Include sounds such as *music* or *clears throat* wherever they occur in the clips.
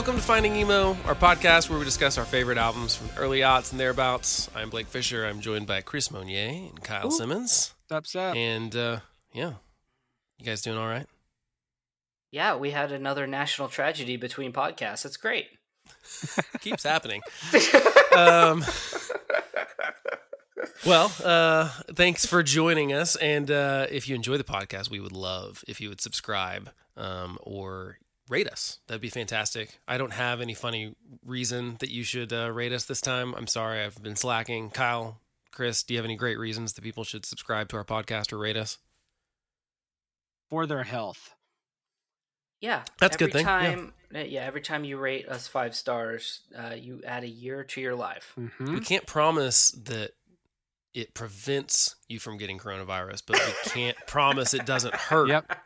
Welcome to Finding Emo, our podcast where we discuss our favorite albums from early aughts and thereabouts. I'm Blake Fisher. I'm joined by Chris Monier and Kyle Simmons. What's up? And uh, yeah, you guys doing all right? Yeah, we had another national tragedy between podcasts. It's great. *laughs* Keeps happening. *laughs* um, well, uh, thanks for joining us. And uh, if you enjoy the podcast, we would love if you would subscribe um, or rate us. That'd be fantastic. I don't have any funny reason that you should uh, rate us this time. I'm sorry, I've been slacking. Kyle, Chris, do you have any great reasons that people should subscribe to our podcast or rate us? For their health. Yeah, That's a every good thing, yeah. Time, yeah. yeah, every time you rate us five stars, uh, you add a year to your life. Mm-hmm. We can't promise that it prevents you from getting coronavirus, but we can't *laughs* promise it doesn't hurt Yep.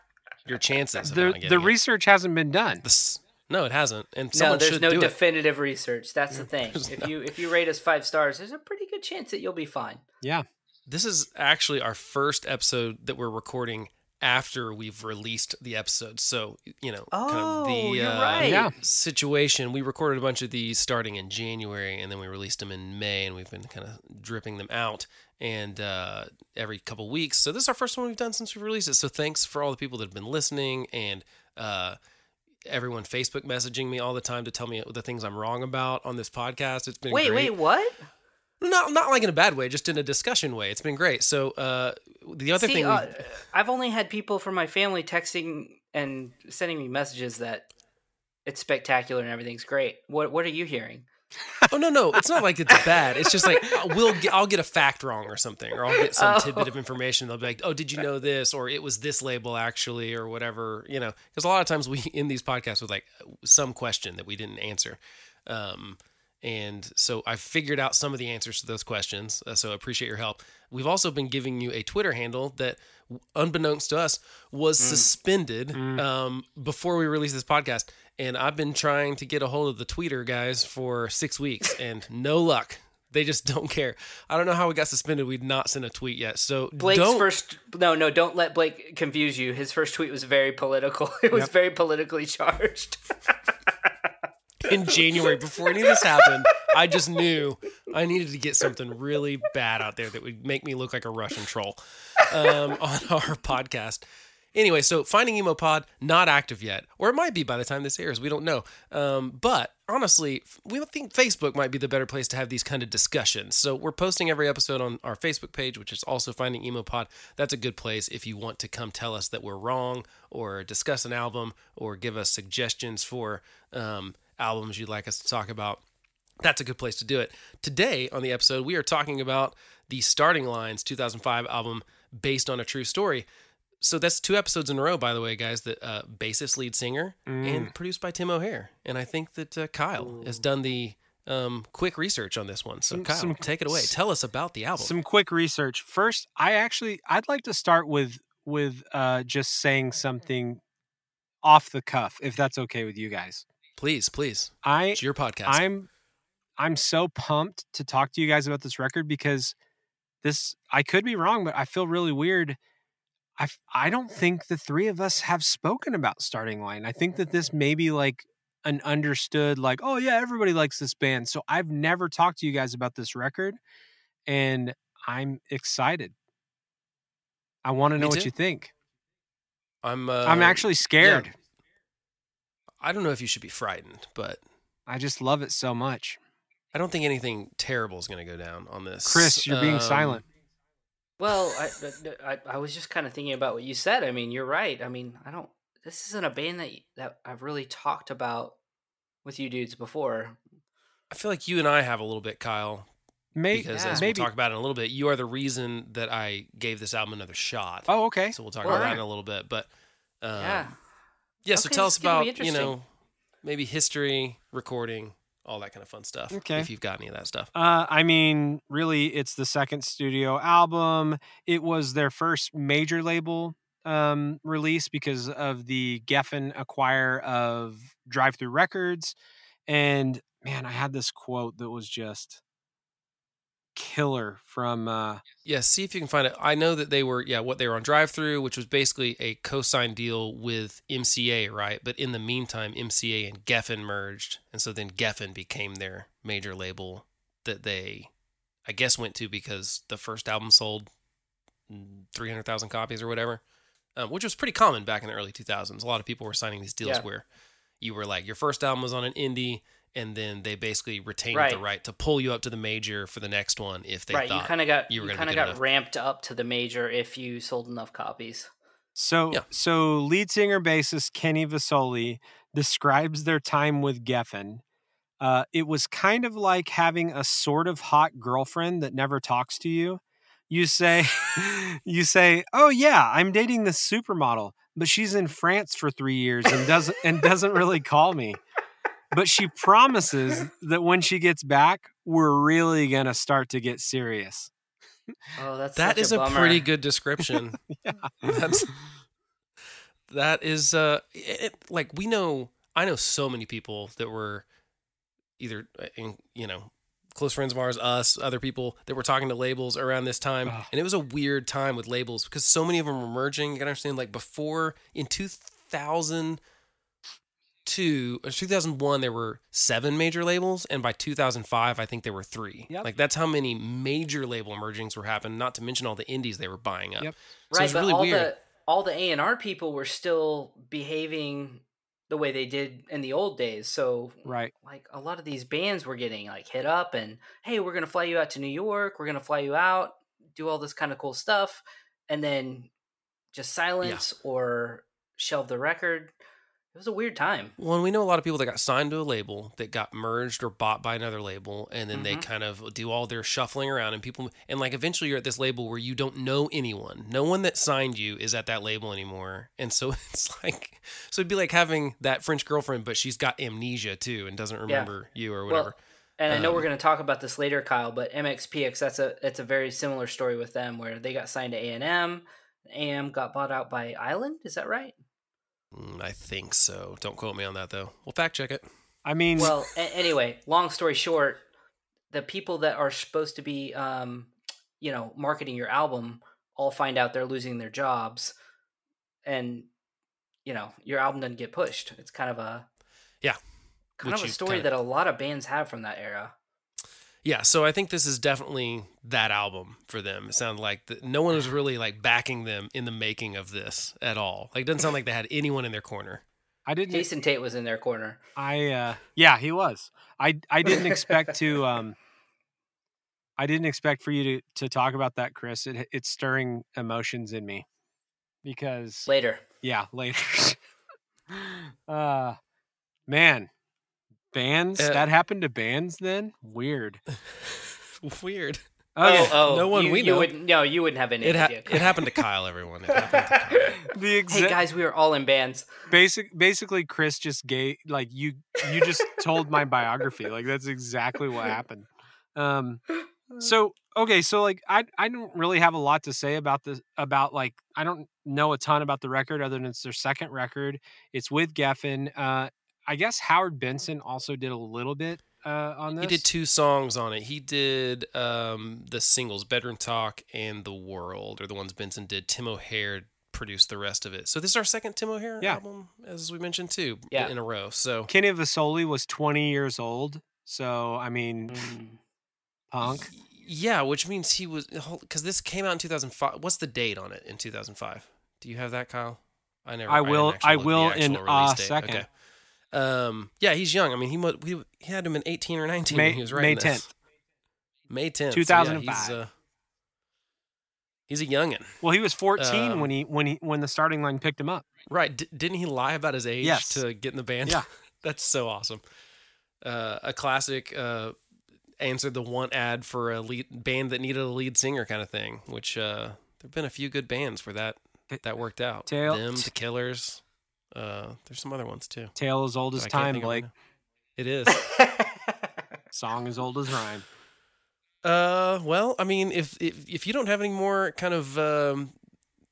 Your chances. The the getting it. research hasn't been done. This- no, it hasn't, and No, there's should no do it. definitive research. That's the thing. There's If no- you if you rate us five stars, there's a pretty good chance that you'll be fine. Yeah. This is actually our first episode that we're recording after we've released the episode. So, you know, kind Oh, of the you're uh, right. Yeah. situation. We recorded a bunch of these starting in January and then we released them in May and we've been kind of dripping them out and uh, every couple weeks. So, this is our first one we've done since we released it. So, thanks for all the people that have been listening and uh, everyone Facebook messaging me all the time to tell me the things I'm wrong about on this podcast. It's been Wait, great. wait, what? Not not like in a bad way, just in a discussion way. It's been great. So uh, the other See, thing, uh, I've only had people from my family texting and sending me messages that it's spectacular and everything's great. What What are you hearing? Oh no no, it's not like it's bad. It's just like uh, we'll get, I'll get a fact wrong or something, or I'll get some Oh. tidbit of information. They'll be like, oh, did you know this, or it was this label actually, or whatever. You know, because a lot of times we in these podcasts with like some question that we didn't answer. Um, and so I figured out some of the answers to those questions. Uh, so I appreciate your help. We've also been giving you a Twitter handle that, unbeknownst to us, was suspended um, before we released this podcast. And I've been trying to get a hold of the tweeter guys for six weeks, *laughs* and no luck. They just don't care. I don't know how we got suspended. We'd not sent a tweet yet. So Blake's don't, first no no don't let Blake confuse you. His first tweet was very political. *laughs* It was Yep. very politically charged. *laughs* in January before any of this happened, I just knew I needed to get something really bad out there that would make me look like a Russian troll um, on our podcast. Anyway, so finding emo pod not active yet, or it might be by the time this airs. We don't know. Um, but honestly, we think Facebook might be the better place to have these kind of discussions. So we're posting every episode on our Facebook page, which is also finding emo pod. That's a good place if you want to come tell us that we're wrong, or discuss an album, or give us suggestions for um, albums you'd like us to talk about that's a good place to do it. Today on the episode, we are talking about the Starting Lines 2005 album based on a true story. So that's two episodes in a row, by the way, guys. That uh, bassist, lead singer, and produced by Tim O'Hare. And I think that uh, Kyle has done the um, quick research on this one. So Some- Kyle, some- take it away. Tell us about the album. Some quick research. First, I actually I'd like to start with with uh just saying something off the cuff, if that's okay with you guys. please, please. I It's your podcast. I'm I'm so pumped to talk to you guys about this record because this I could be wrong, but I feel really weird. I I don't think the three of us have spoken about starting line. I think that this may be like an understood like, oh yeah, everybody likes this band. So I've never talked to you guys about this record and I'm excited. I want to know what you think. I'm. Uh, I'm actually scared. I don't know if you should be frightened, but I just love it so much. I don't think anything terrible is going to go down on this. Chris, you're being Um, silent. Well, I, I I was just kind of thinking about what you said. I mean, you're right. I mean, I don't. This isn't a band that that I've really talked about with you dudes before. I feel like you and I have a little bit, Kyle, May- because yeah. as maybe we'll talk about in a little bit, you are the reason that I gave this album another shot. Oh, okay. So we'll talk Well, about that in a little bit. But um, yeah. yeah. So tell us is gonna be about you know maybe history, recording, all that kind of fun stuff. Okay. If you've got any of that stuff. Uh, I mean, really, it's the second studio album. It was their first major label um, release because of the Geffen acquire of Drive Through Records. And man, I had this quote that was just killer from uh Yeah, see if you can find it. I know that they were, yeah, what they were on drive through, which was basically a co-sign deal with MCA, right? But in the meantime, MCA and Geffen merged, and so then Geffen became their major label that they, I guess, went to because the first album sold hundred thousand copies or whatever, um, which was pretty common back in the early two thousands. A lot of people were signing these deals Yeah. where you were like, your first album was on an indie. And then they basically retained the Right. right to pull you up to the major for the next one if they right, you kind of got you you, kind of got enough. ramped up to the major if you sold enough copies. So Yeah. so lead singer bassist Kenny Vasoli describes their time with Geffen. Uh, it was kind of like having a sort of hot girlfriend that never talks to you. You say, *laughs* you say, "Oh yeah, I'm dating this supermodel, but she's in France for three years and doesn't and doesn't really call me. But she promises that when she gets back, we're really gonna start to get serious." Oh, that's That such is a, a, pretty good *laughs* description. Yeah. That's that is uh it, like we know I know so many people that were either uh, in, you know close friends of ours, us, other people that were talking to labels around this time, Ugh. and it was a weird time with labels because so many of them were merging. You gotta understand, like before in two thousand two uh, or 2001 there were seven major labels and by 2005 i think there were three Yep. like that's how many major label mergings were happening not to mention all the indies they were buying up Yep. So right, it's but really all weird. the all the A and R people were still behaving the way they did in the old days. So Right. like a lot of these bands were getting like hit up and hey, we're gonna fly you out to New York, we're gonna fly you out, do all this kind of cool stuff, and then just silence or shelve the record. It was a weird time. Well, and we know a lot of people that got signed to a label that got merged or bought by another label, and then they Mhm. kind of do all their shuffling around, and people, and like eventually you're at this label where you don't know anyone. No one that signed you is at that label anymore, and so *laughs* it's like, so it'd be like having that French girlfriend, but she's got amnesia too and doesn't remember you or whatever. Well, and I know we're Um, going to talk about this later, Kyle, but MXPX that's a it's a very similar story with them where they got signed to A and M. AM got bought out by Island. Is that right? Mm, I think so. Don't quote me on that though. We'll fact check it. I mean, Well, a- anyway, long story short, the people that are supposed to be, um, you know, marketing your album all find out they're losing their jobs, and you know your album doesn't get pushed. It's kind of a Yeah, kind which of a story kinda- that a lot of bands have from that era. Yeah, so I think this is definitely that album for them. It sounded like the, no one was really like backing them in the making of this at all. Like, it doesn't sound like they had anyone in their corner. I didn't. Jason Tate was in their corner. I uh yeah, he was. I I didn't expect to *laughs* um I didn't expect for you to to talk about that, Chris. It it's stirring emotions in me. Because Later, yeah, later. *laughs* uh man. Bands? Uh, that happened to bands then? Weird. *laughs* Weird. Okay. oh, oh, no one you, we you know. Wouldn't, no, you wouldn't have any It, ha- idea. it happened to Kyle, everyone. It happened to Kyle. *laughs* the hey guys, we were all in bands. basic basically Chris just gave like you you just told my biography. Like that's exactly what happened. Um so okay, so like I I don't really have a lot to say about this about like I don't know a ton about the record other than it's their second record. It's with Geffen. Uh I guess Howard Benson also did a little bit uh on this. He did two songs on it. He did um, the singles, Bedroom Talk and The World, or the ones Benson did. Tim O'Hare produced the rest of it. So this is our second Tim O'Hare Yeah. album, as we mentioned, too, Yeah. in a row. So Kenny Vasoli was 20 years old. So I mean Mm. punk. Yeah, which means he was because this came out in 2005. What's the date on it in 2005? Do you have that, Kyle? I never. I will- actually I look at the will in a date. second. Okay. Um. Yeah, he's young. I mean, he he, he had him in 18 or 19 May- when he was writing May this. 10th. May 10th. so yeah, 2005. he's, uh, he's a youngin. Well, he was 14 Um, when he when he when the starting line picked him up. Right. D- didn't he lie about his age Yes. to get in the band? Yeah. *laughs* That's so awesome. Uh, a classic uh, answered the one ad for a lead band that needed a lead singer kind of thing, which uh, there have been a few good bands where that that worked out. Tail- Them, The Killers. Uh, there's some other ones too. Tale as old as time, think Blake. It is. *laughs* *laughs* Song as old as rhyme. Uh, well, I mean, if if if you don't have any more kind of um,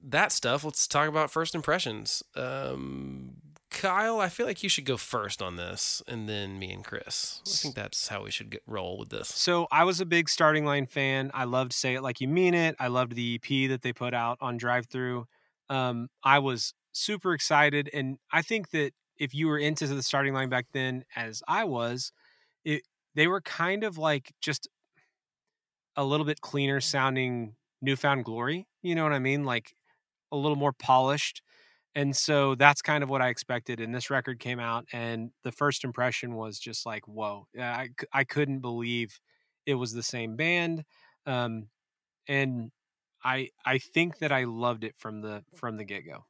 that stuff, let's talk about first impressions. Um, Kyle, I feel like you should go first on this, and then me and Chris. I think that's how we should get roll with this. So I was a big starting line fan. I loved Say It Like You Mean It. I loved the EP that they put out on Drive Through. Um, I was super excited, and I think that if you were into the starting line back then, as I was, it they were kind of like just a little bit cleaner sounding New Found Glory. You know what I mean? Like a little more polished. And so that's kind of what I expected. And this record came out, and the first impression was just like, whoa. I, I couldn't believe it was the same band. Um, and I I think that I loved it from the from the get go.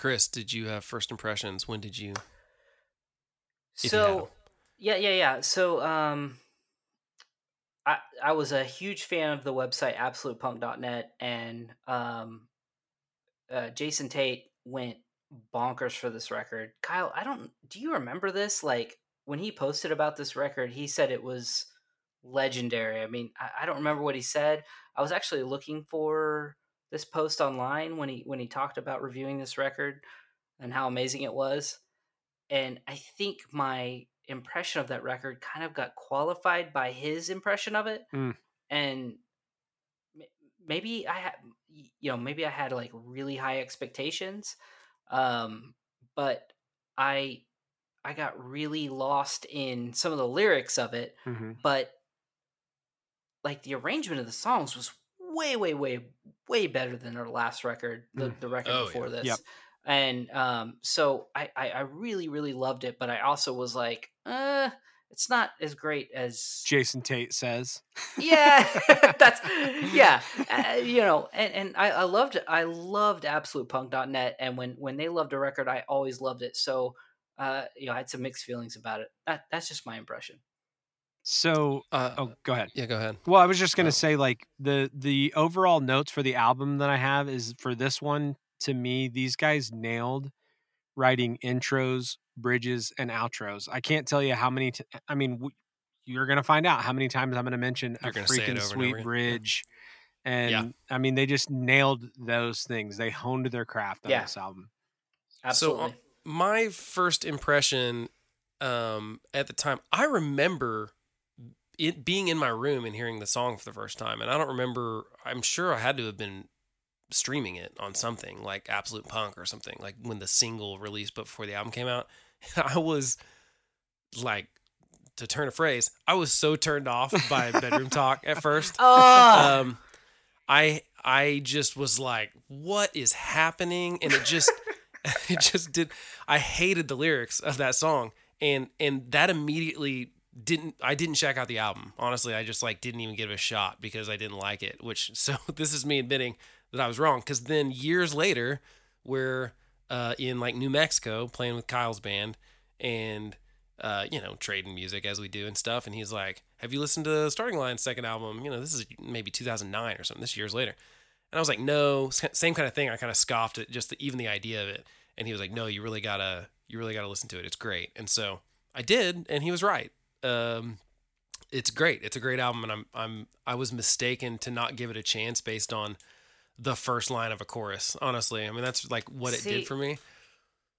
Chris, did you have first impressions? When did you? So, you had So 'em? yeah, yeah, yeah. So um I I was a huge fan of the website absolutepunk.net and um uh, Jason Tate went bonkers for this record. Kyle, I don't do you remember this? Like when he posted about this record, he said it was legendary. I mean, I, I don't remember what he said. I was actually looking for this post online when he when he talked about reviewing this record and how amazing it was. And I think my impression of that record kind of got qualified by his impression of it. Mm. And maybe I had you know, maybe I had like really high expectations. Um but I I got really lost in some of the lyrics of it Mm-hmm. but like the arrangement of the songs was way way way way better than our last record the, Mm. the record Oh, before yeah. this Yep. and um so I, I i really really loved it but i also was like uh it's not as great as Jason Tate says. yeah *laughs* *laughs* that's yeah uh, you know and, and I, I loved i loved absolutepunk.net and when when they loved a record i always loved it so uh you know i had some mixed feelings about it that, that's just my impression So, Uh, oh, go ahead. yeah, go ahead. Well, I was just gonna Oh. say, like the the overall notes for the album that I have is for this one. To me, these guys nailed writing intros, bridges, and outros. I can't tell you how many. T- I mean, w- you're gonna find out how many times I'm gonna mention a You're gonna freaking over and sweet over again. bridge. And I mean, they just nailed those things. They honed their craft on Yeah. this album. absolutely So my first impression um, at the time, I remember it being in my room and hearing the song for the first time, and I don't remember. I'm sure I had to have been streaming it on something like Absolute Punk or something like when the single released, but before the album came out. *laughs* I was like, to turn a phrase, I was so turned off by *laughs* bedroom talk at first oh um i i just was like what is happening and it just *laughs* it just did i hated the lyrics of that song and and that immediately didn't i didn't check out the album honestly i just like didn't even give it a shot because i didn't like it which *laughs* so this is me admitting that i was wrong because then years later we're uh in like new mexico playing with kyle's band and uh, you know, trading music as we do and stuff. And he's like, Have you listened to Starting Line's second album? You know, this is maybe 2009 or something, this years later. And I was like, No, same kind of thing. I kind of scoffed at just the, even the idea of it. And he was like, No, you really gotta, you really gotta listen to it. It's great. And so I did, and he was right. Um, it's great. It's a great album, and I'm, I'm, I was mistaken to not give it a chance based on the first line of a chorus. Honestly, I mean, that's like what it did for me.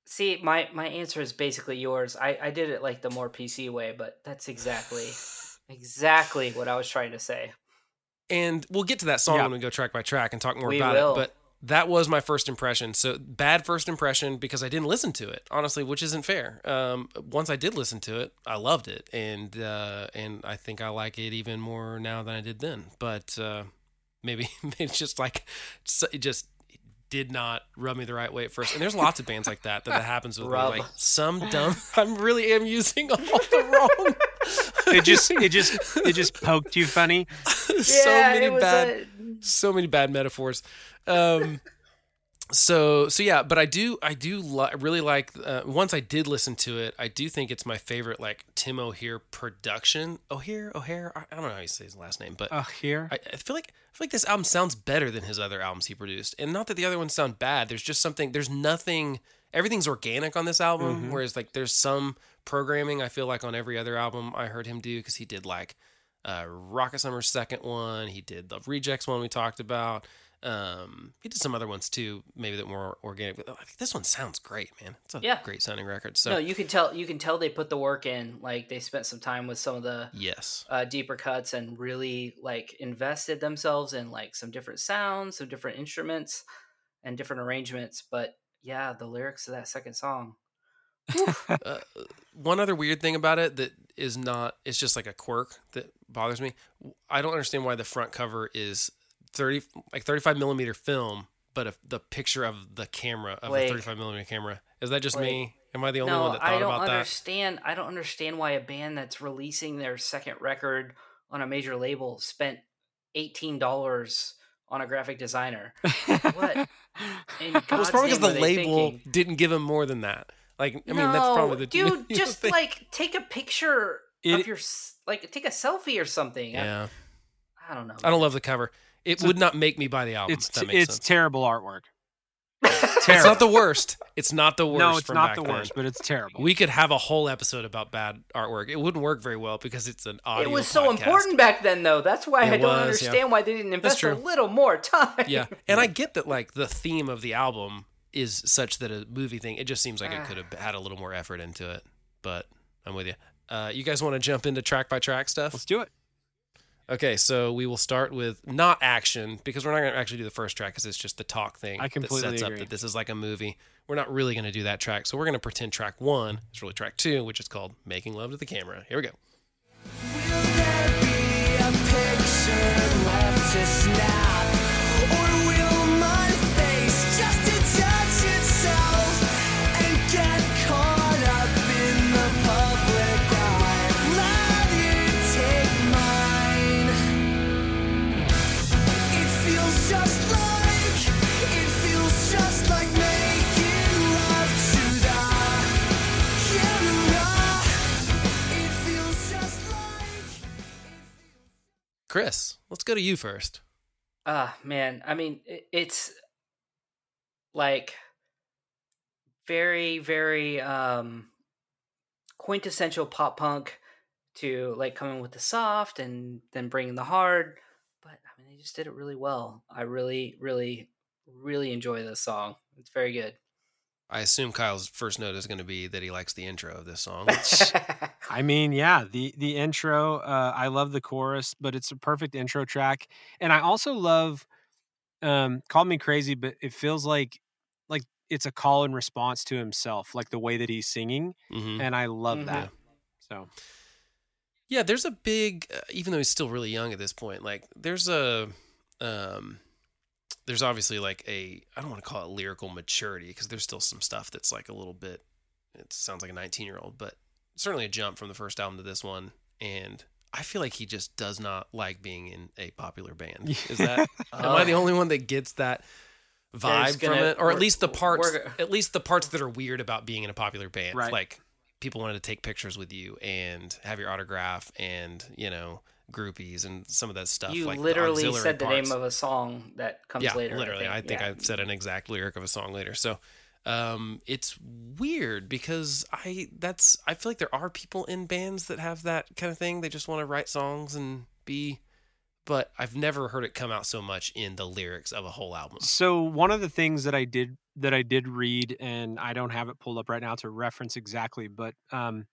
See, my my answer is basically yours. I I did it like the more PC way, but that's exactly *sighs* exactly what I was trying to say. and we'll get to that song Yeah. when we go track by track and talk more We about will. it. But that was my first impression. So bad first impression because I didn't listen to it honestly, which isn't fair. Um, once I did listen to it, I loved it, and uh, and I think I like it even more now than I did then. But uh, maybe *laughs* it's just like it just did not rub me the right way at first. And there's lots of bands like that that, that happens with me. Like some dumb. *laughs* I'm really am using all the wrong. It just it just *laughs* it just poked you funny. so many it was bad a- so many bad metaphors. Um, so so yeah, but I do I do li- really like. Uh, once I did listen to it, I do think it's my favorite like Tim O'Hare production. O'Hare O'Hare. I I don't know how you say his last name, but Oh, here. I, I feel like I feel like this album sounds better than his other albums he produced, and not that the other ones sound bad. There's just something. There's nothing. Everything's organic on this album, Mhm. whereas like there's some programming I feel like on every other album I heard him do because he did like uh, Rocket Summer's second one, he did the Rejects one we talked about, Um, he did some other ones too, maybe that more organic. But I think this one sounds great, man. It's a Yeah. great sounding record. So no, you can tell. You can tell they put the work in. Like they spent some time with some of the yes, uh, deeper cuts and really like invested themselves in like some different sounds, some different instruments, and different arrangements. But yeah, the lyrics of that second song. *laughs* uh, one other weird thing about it that is not it's just like a quirk that bothers me i don't understand why the front cover is 30 like 35 millimeter film but if the picture of the camera of Blake. the 35 millimeter camera is that just Blake. me am i the only no, one that thought I don't about that understand. I don't understand why a band that's releasing their second record on a major label spent eighteen dollars on a graphic designer. *laughs* What? *laughs* In well, God's it's probably because the label thinking? didn't give him more than that like i mean no, that's probably the dude. *laughs* Just thing. like take a picture It- of your like take a selfie or something. Yeah I, don't know. i don't love the cover it So- would not make me buy the album it's if that makes it's sense terrible artwork. *laughs* it's terrible. not the worst it's not the worst no, it's from not back the then. worst, but it's terrible. We could have a whole episode about bad artwork. It wouldn't work very well because it's an audio. it was so podcast. important back then, though. That's why It I don't was, yeah. understand why they didn't invest a little more time. Yeah, *laughs* and I get that like the theme of the album is such that a movie thing. It just seems like it could have had a little more effort into it. But I'm with you. Uh, you guys want to jump into track by track stuff? Let's do it. Okay, so we will start with not action because we're not going to actually do the first track because it's just the talk thing I completely that sets agree. up that this is like a movie. We're not really going to do that track, so we're going to pretend track one is really track two, which is called "Making Love to the Camera." Here we go. Chris, let's go to you first. Ah, man. I mean, it's like very, very um quintessential pop punk to like coming with the soft and then bringing the hard. But I mean, they just did it really well. I really, really, really enjoy this song. It's very good. I assume Kyle's first note is going to be that he likes the intro of this song. *laughs* I mean, yeah, the the intro. Uh, I love the chorus, but it's a perfect intro track, and I also love. Um, call me crazy, but it feels like like it's a call and response to himself, like the way that he's singing, hmm and I love Mhm. that. So Yeah, there's a big, uh, even though he's still really young at this point, like there's a, um, there's obviously like a, I don't want to call it lyrical maturity because there's still some stuff that's like a little bit, it sounds like a 19 year old, but certainly a jump from the first album to this one. And I feel like he just does not like being in a popular band. Is that, *laughs* am I the only one that gets that? Vibe from gonna- it or at least the parts at least the parts that are weird about being in a popular band Right. like people wanted to take pictures with you and have your autograph and you know groupies and some of that stuff you like literally auxiliary said the parts. name of a song that comes yeah later. literally i think, Yeah. i said an exact lyric of a song later so um it's weird because i that's i feel like there are people in bands that have that kind of thing. They just want to write songs and be but i've never heard it come out so much in the lyrics of a whole album. So one of the things that I did that I did read, and I don't have it pulled up right now to reference exactly, but um,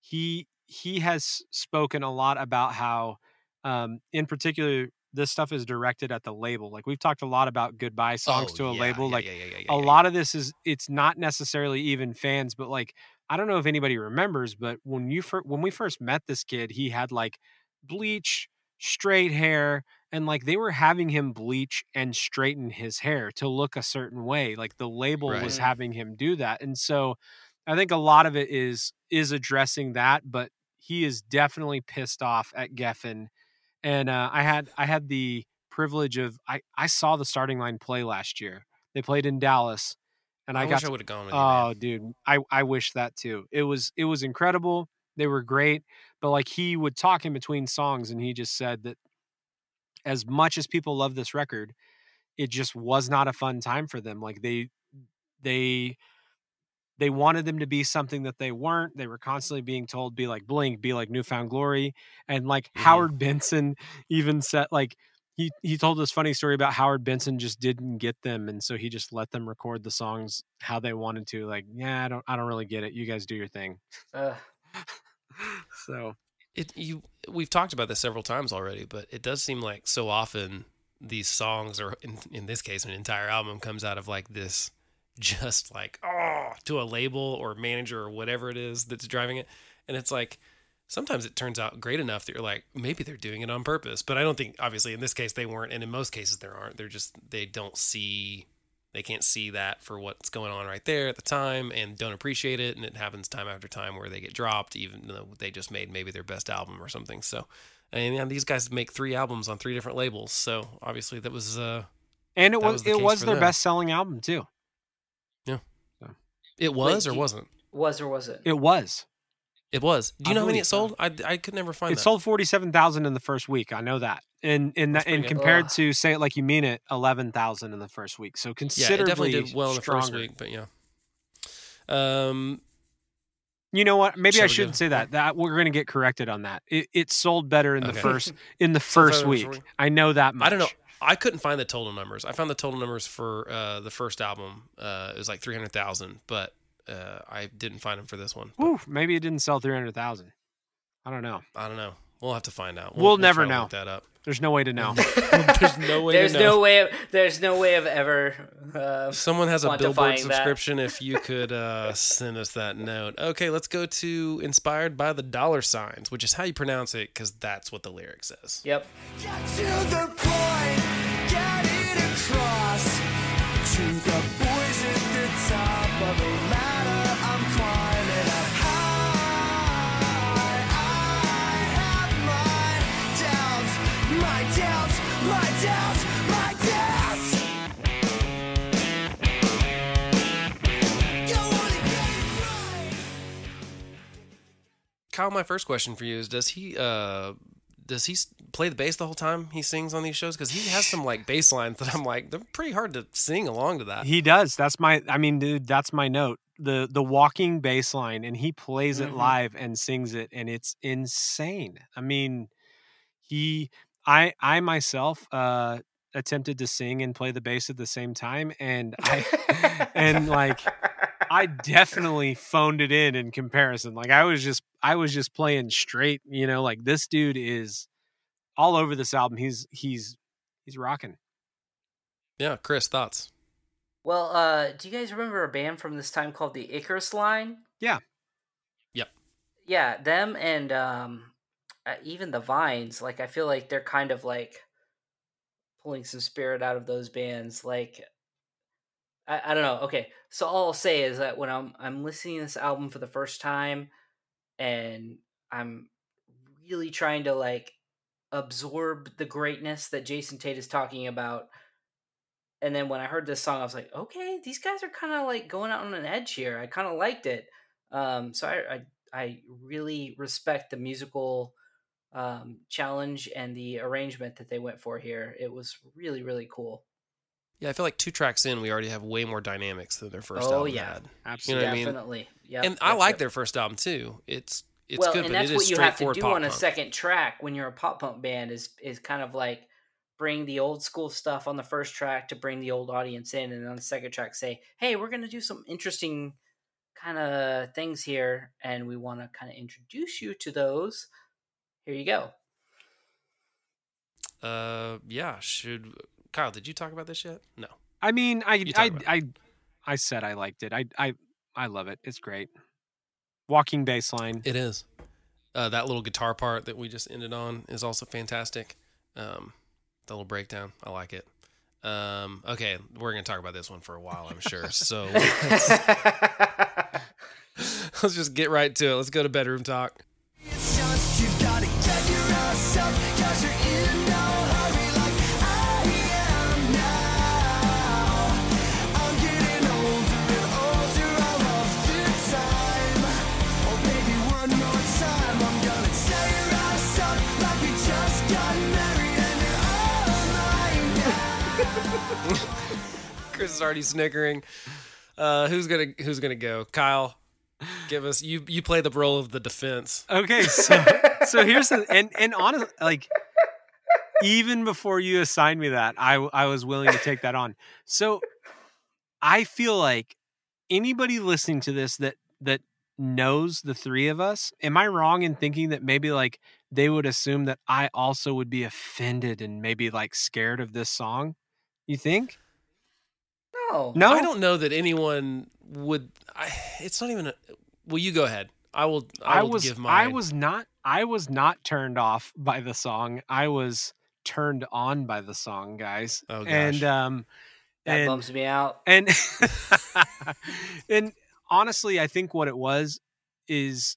he he has spoken a lot about how, um, in particular, this stuff is directed at the label. Like we've talked a lot about goodbye songs Oh, to a yeah, label. yeah, like yeah, yeah, yeah, a yeah, yeah. lot of this is it's not necessarily even fans, but like I don't know if anybody remembers, but when you fir- when we first met this kid, he had like bleach, straight hair, and like they were having him bleach and straighten his hair to look a certain way. Like the label was mm. having him do that, and so I think a lot of it is is addressing that, but he is definitely pissed off at Geffen. And uh, I had I had the privilege of I I saw the starting line play last year. They played in Dallas, and I, I, got I would have gone with you, Oh, man. dude, I I wish that too. It was it was incredible. They were great, but like he would talk in between songs, and he just said that as much as people love this record, it just was not a fun time for them. Like they they they wanted them to be something that they weren't. They were constantly being told, "Be like Blink, be like New Found Glory," and like Mhm. Howard Benson even said, like he he told this funny story about Howard Benson just didn't get them, and so he just let them record the songs how they wanted to. Like, yeah, I don't I don't really get it. You guys do your thing. Uh, *laughs* So It you we've talked about this several times already, but it does seem like so often these songs or in, in this case an entire album comes out of like this just like oh to a label or manager or whatever it is that's driving it. And it's like sometimes it turns out great enough that you're like maybe they're doing it on purpose. But i don't think obviously in this case they weren't. And in most cases there aren't. They're just they don't see they can't see that for what's going on right there at the time and don't appreciate it. And it happens time after time where they get dropped even though they just made maybe their best album or something. So and these guys make three albums on three different labels. So obviously that was uh and it was, was it was their them. best selling album too. It was do or you- wasn't was or was it? It was. it was do you I know how many believe it so. sold i, I could never find It that sold forty seven thousand in the first week. I know that. And and That's that, and compared Ugh. to say it like you mean it, eleven thousand in the first week. So yeah it considerably definitely did well in the first week but yeah um You know what? Maybe I shouldn't go? say that. That we're going to get corrected on that. It, it sold better in the Okay. first *laughs* in the first in the week. first week. I know that much. I don't know. I couldn't find the total numbers. I found the total numbers for uh, the first album. Uh, it was like three hundred thousand, but uh, I didn't find them for this one. Maybe it didn't sell three hundred thousand. I don't know. I don't know. We'll have to find out. We'll never try to know. Look that up. There's no way to know. *laughs* There's no way. there's to know. no way. Of, there's no way of ever. Uh, someone has a quantifying Billboard that. subscription, if you *laughs* could uh, send us that note. Okay, let's go to "Inspired by the Dollar Signs," which is how you pronounce it, because that's what the lyric says. yep. Kyle, my first question for you is: Does he uh, does he play the bass the whole time he sings on these shows? Because he has some like bass lines that I'm like they're pretty hard to sing along to that. he does. That's my. I mean, dude, that's my note. The the walking bass line, and he plays it Mhm. live and sings it, and it's insane. I mean, he. I I myself uh attempted to sing and play the bass at the same time, and I *laughs* *laughs* and like I definitely phoned it in in comparison. Like I was just I was just playing straight, you know, like this dude is all over this album. He's he's he's rocking. Yeah, Chris, thoughts? Well, uh, do you guys remember a band from this time called the Icarus Line? Yeah. Yep. Yeah, them and um, uh, even the Vines. Like, I feel like they're kind of like pulling some spirit out of those bands. Like, I, I don't know. Okay, so all I'll say is that when I'm I'm listening to this album for the first time, and I'm really trying to like absorb the greatness that Jason Tate is talking about. And then when I heard this song, I was like, okay, these guys are kind of like going out on an edge here. I kind of liked it. Um, so I, I I really respect the musical um, challenge and the arrangement that they went for here. It was really really cool. Yeah, I feel like two tracks in, we already have way more dynamics than their first Oh, album yeah. had. Absolutely. what I mean? Definitely, yeah. and I like their first album too. It's it's well, good, and but that's it is what you have to do on a second track when you're a pop punk band is is kind of like bring the old school stuff on the first track to bring the old audience in, and on the second track say, "Hey, we're gonna do some interesting kind of things here, and we want to kind of introduce you to those." Here you go. Uh, yeah. Should Kyle? Did you talk about this yet? No. I mean, I You I. I I said I liked it. I I I love it. It's great. Walking bass line. It is. Uh, that little guitar part that we just ended on is also fantastic. Um, the little breakdown, I like it. Um, okay, we're gonna talk about this one for a while, I'm sure. So let's, *laughs* *laughs* let's just get right to it. Let's go to bedroom talk. Chris is already snickering. Uh, who's gonna Who's gonna go? Kyle, give us. You you play the role of the defense. Okay, so *laughs* so here's the and and honest like even before you assigned me that, I I was willing to take that on. So I feel like anybody listening to this that that knows the three of us, am I wrong in thinking that maybe like they would assume that I also would be offended and maybe like scared of this song? You think? No. No. I don't know that anyone would. I, it's not even. A, well, you go ahead. I will. I, I will was give my. I was not I was not turned off by the song. I was turned on by the song, guys. Oh, gosh. And um That and, bums me out. and *laughs* and honestly, I think what it was is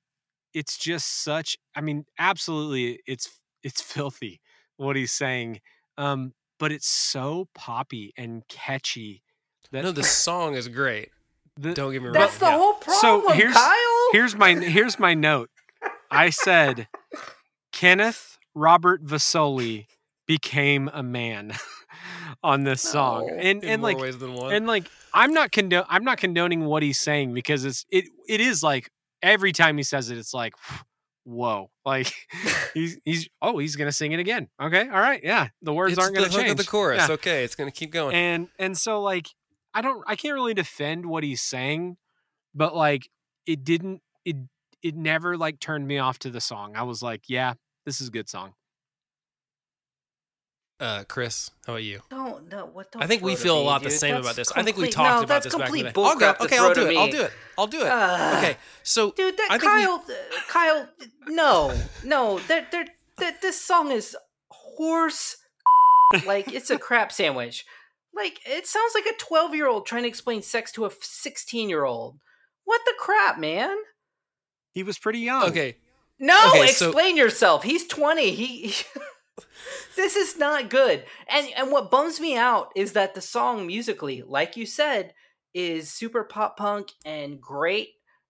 it's just such I mean, absolutely it's it's filthy what he's saying. Um but it's so poppy and catchy that No, the *laughs* song is great. the, Don't get me wrong. That's the Yeah. whole problem, here's- Kyle. here's my here's my note. I said Kenneth Robert Vasoli became a man *laughs* on this song. No. And in and more like ways than one. and like I'm not condo- I'm not condoning what he's saying because it's it it is like every time he says it it's like whoa. Like *laughs* *laughs* he's he's oh he's to sing it again. Okay. All right. Yeah. The words it's aren't the to hook change. of the chorus. Yeah. Okay, it's gonna keep going. And and so like I don't I can't really defend what he's saying, but like it didn't it it never like turned me off to the song. I was like, yeah, this is a good song. Uh, Chris, how about you? Don't no. What? Don't I think we throw to feel a me, lot the same That's about this. I think we complete- talked no, about that's this back in complete the day. I'll go. bullcrap to Okay, I'll do it. I'll do it. I'll do it. Ah. okay, so Dude, that I think we- Kyle, uh, Kyle, no, no, that that that this song is horse, *laughs* like it's a crap sandwich. Like it sounds like a twelve-year-old trying to explain sex to a sixteen-year-old. What the crap, man? He was pretty young. okay, No, Okay, so- explain yourself. He's twenty. He. *laughs* *laughs* this is not good. And and what bums me out is that the song musically, like you said, is super pop punk and great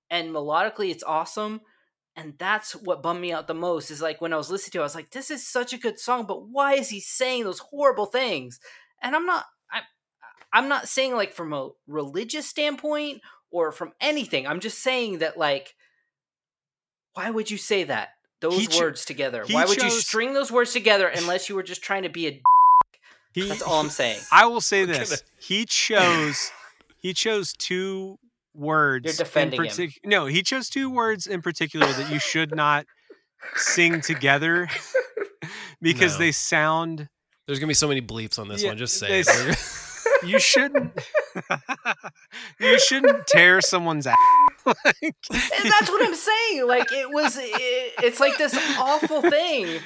and melodically it's awesome. And that's what bummed me out the most is like when I was listening to it, I was like, this is such a good song, but why is he saying those horrible things? And I'm not I I'm not saying like from a religious standpoint or from anything. I'm just saying that like why would you say that? Those cho- words together. Why would you string those words together *laughs* unless you were just trying to be a He, That's all I'm saying. *laughs* I will say this: gonna- *laughs* he chose he chose two words. You're defending in him. No, he chose two words in particular that you should not sing together because No. they sound. there's gonna be so many bleeps on this Yeah, one. Just they say it. You shouldn't. you shouldn't tear someone's ass. *laughs* like, And that's what I'm saying. Like it *laughs* was it, it's like this awful thing.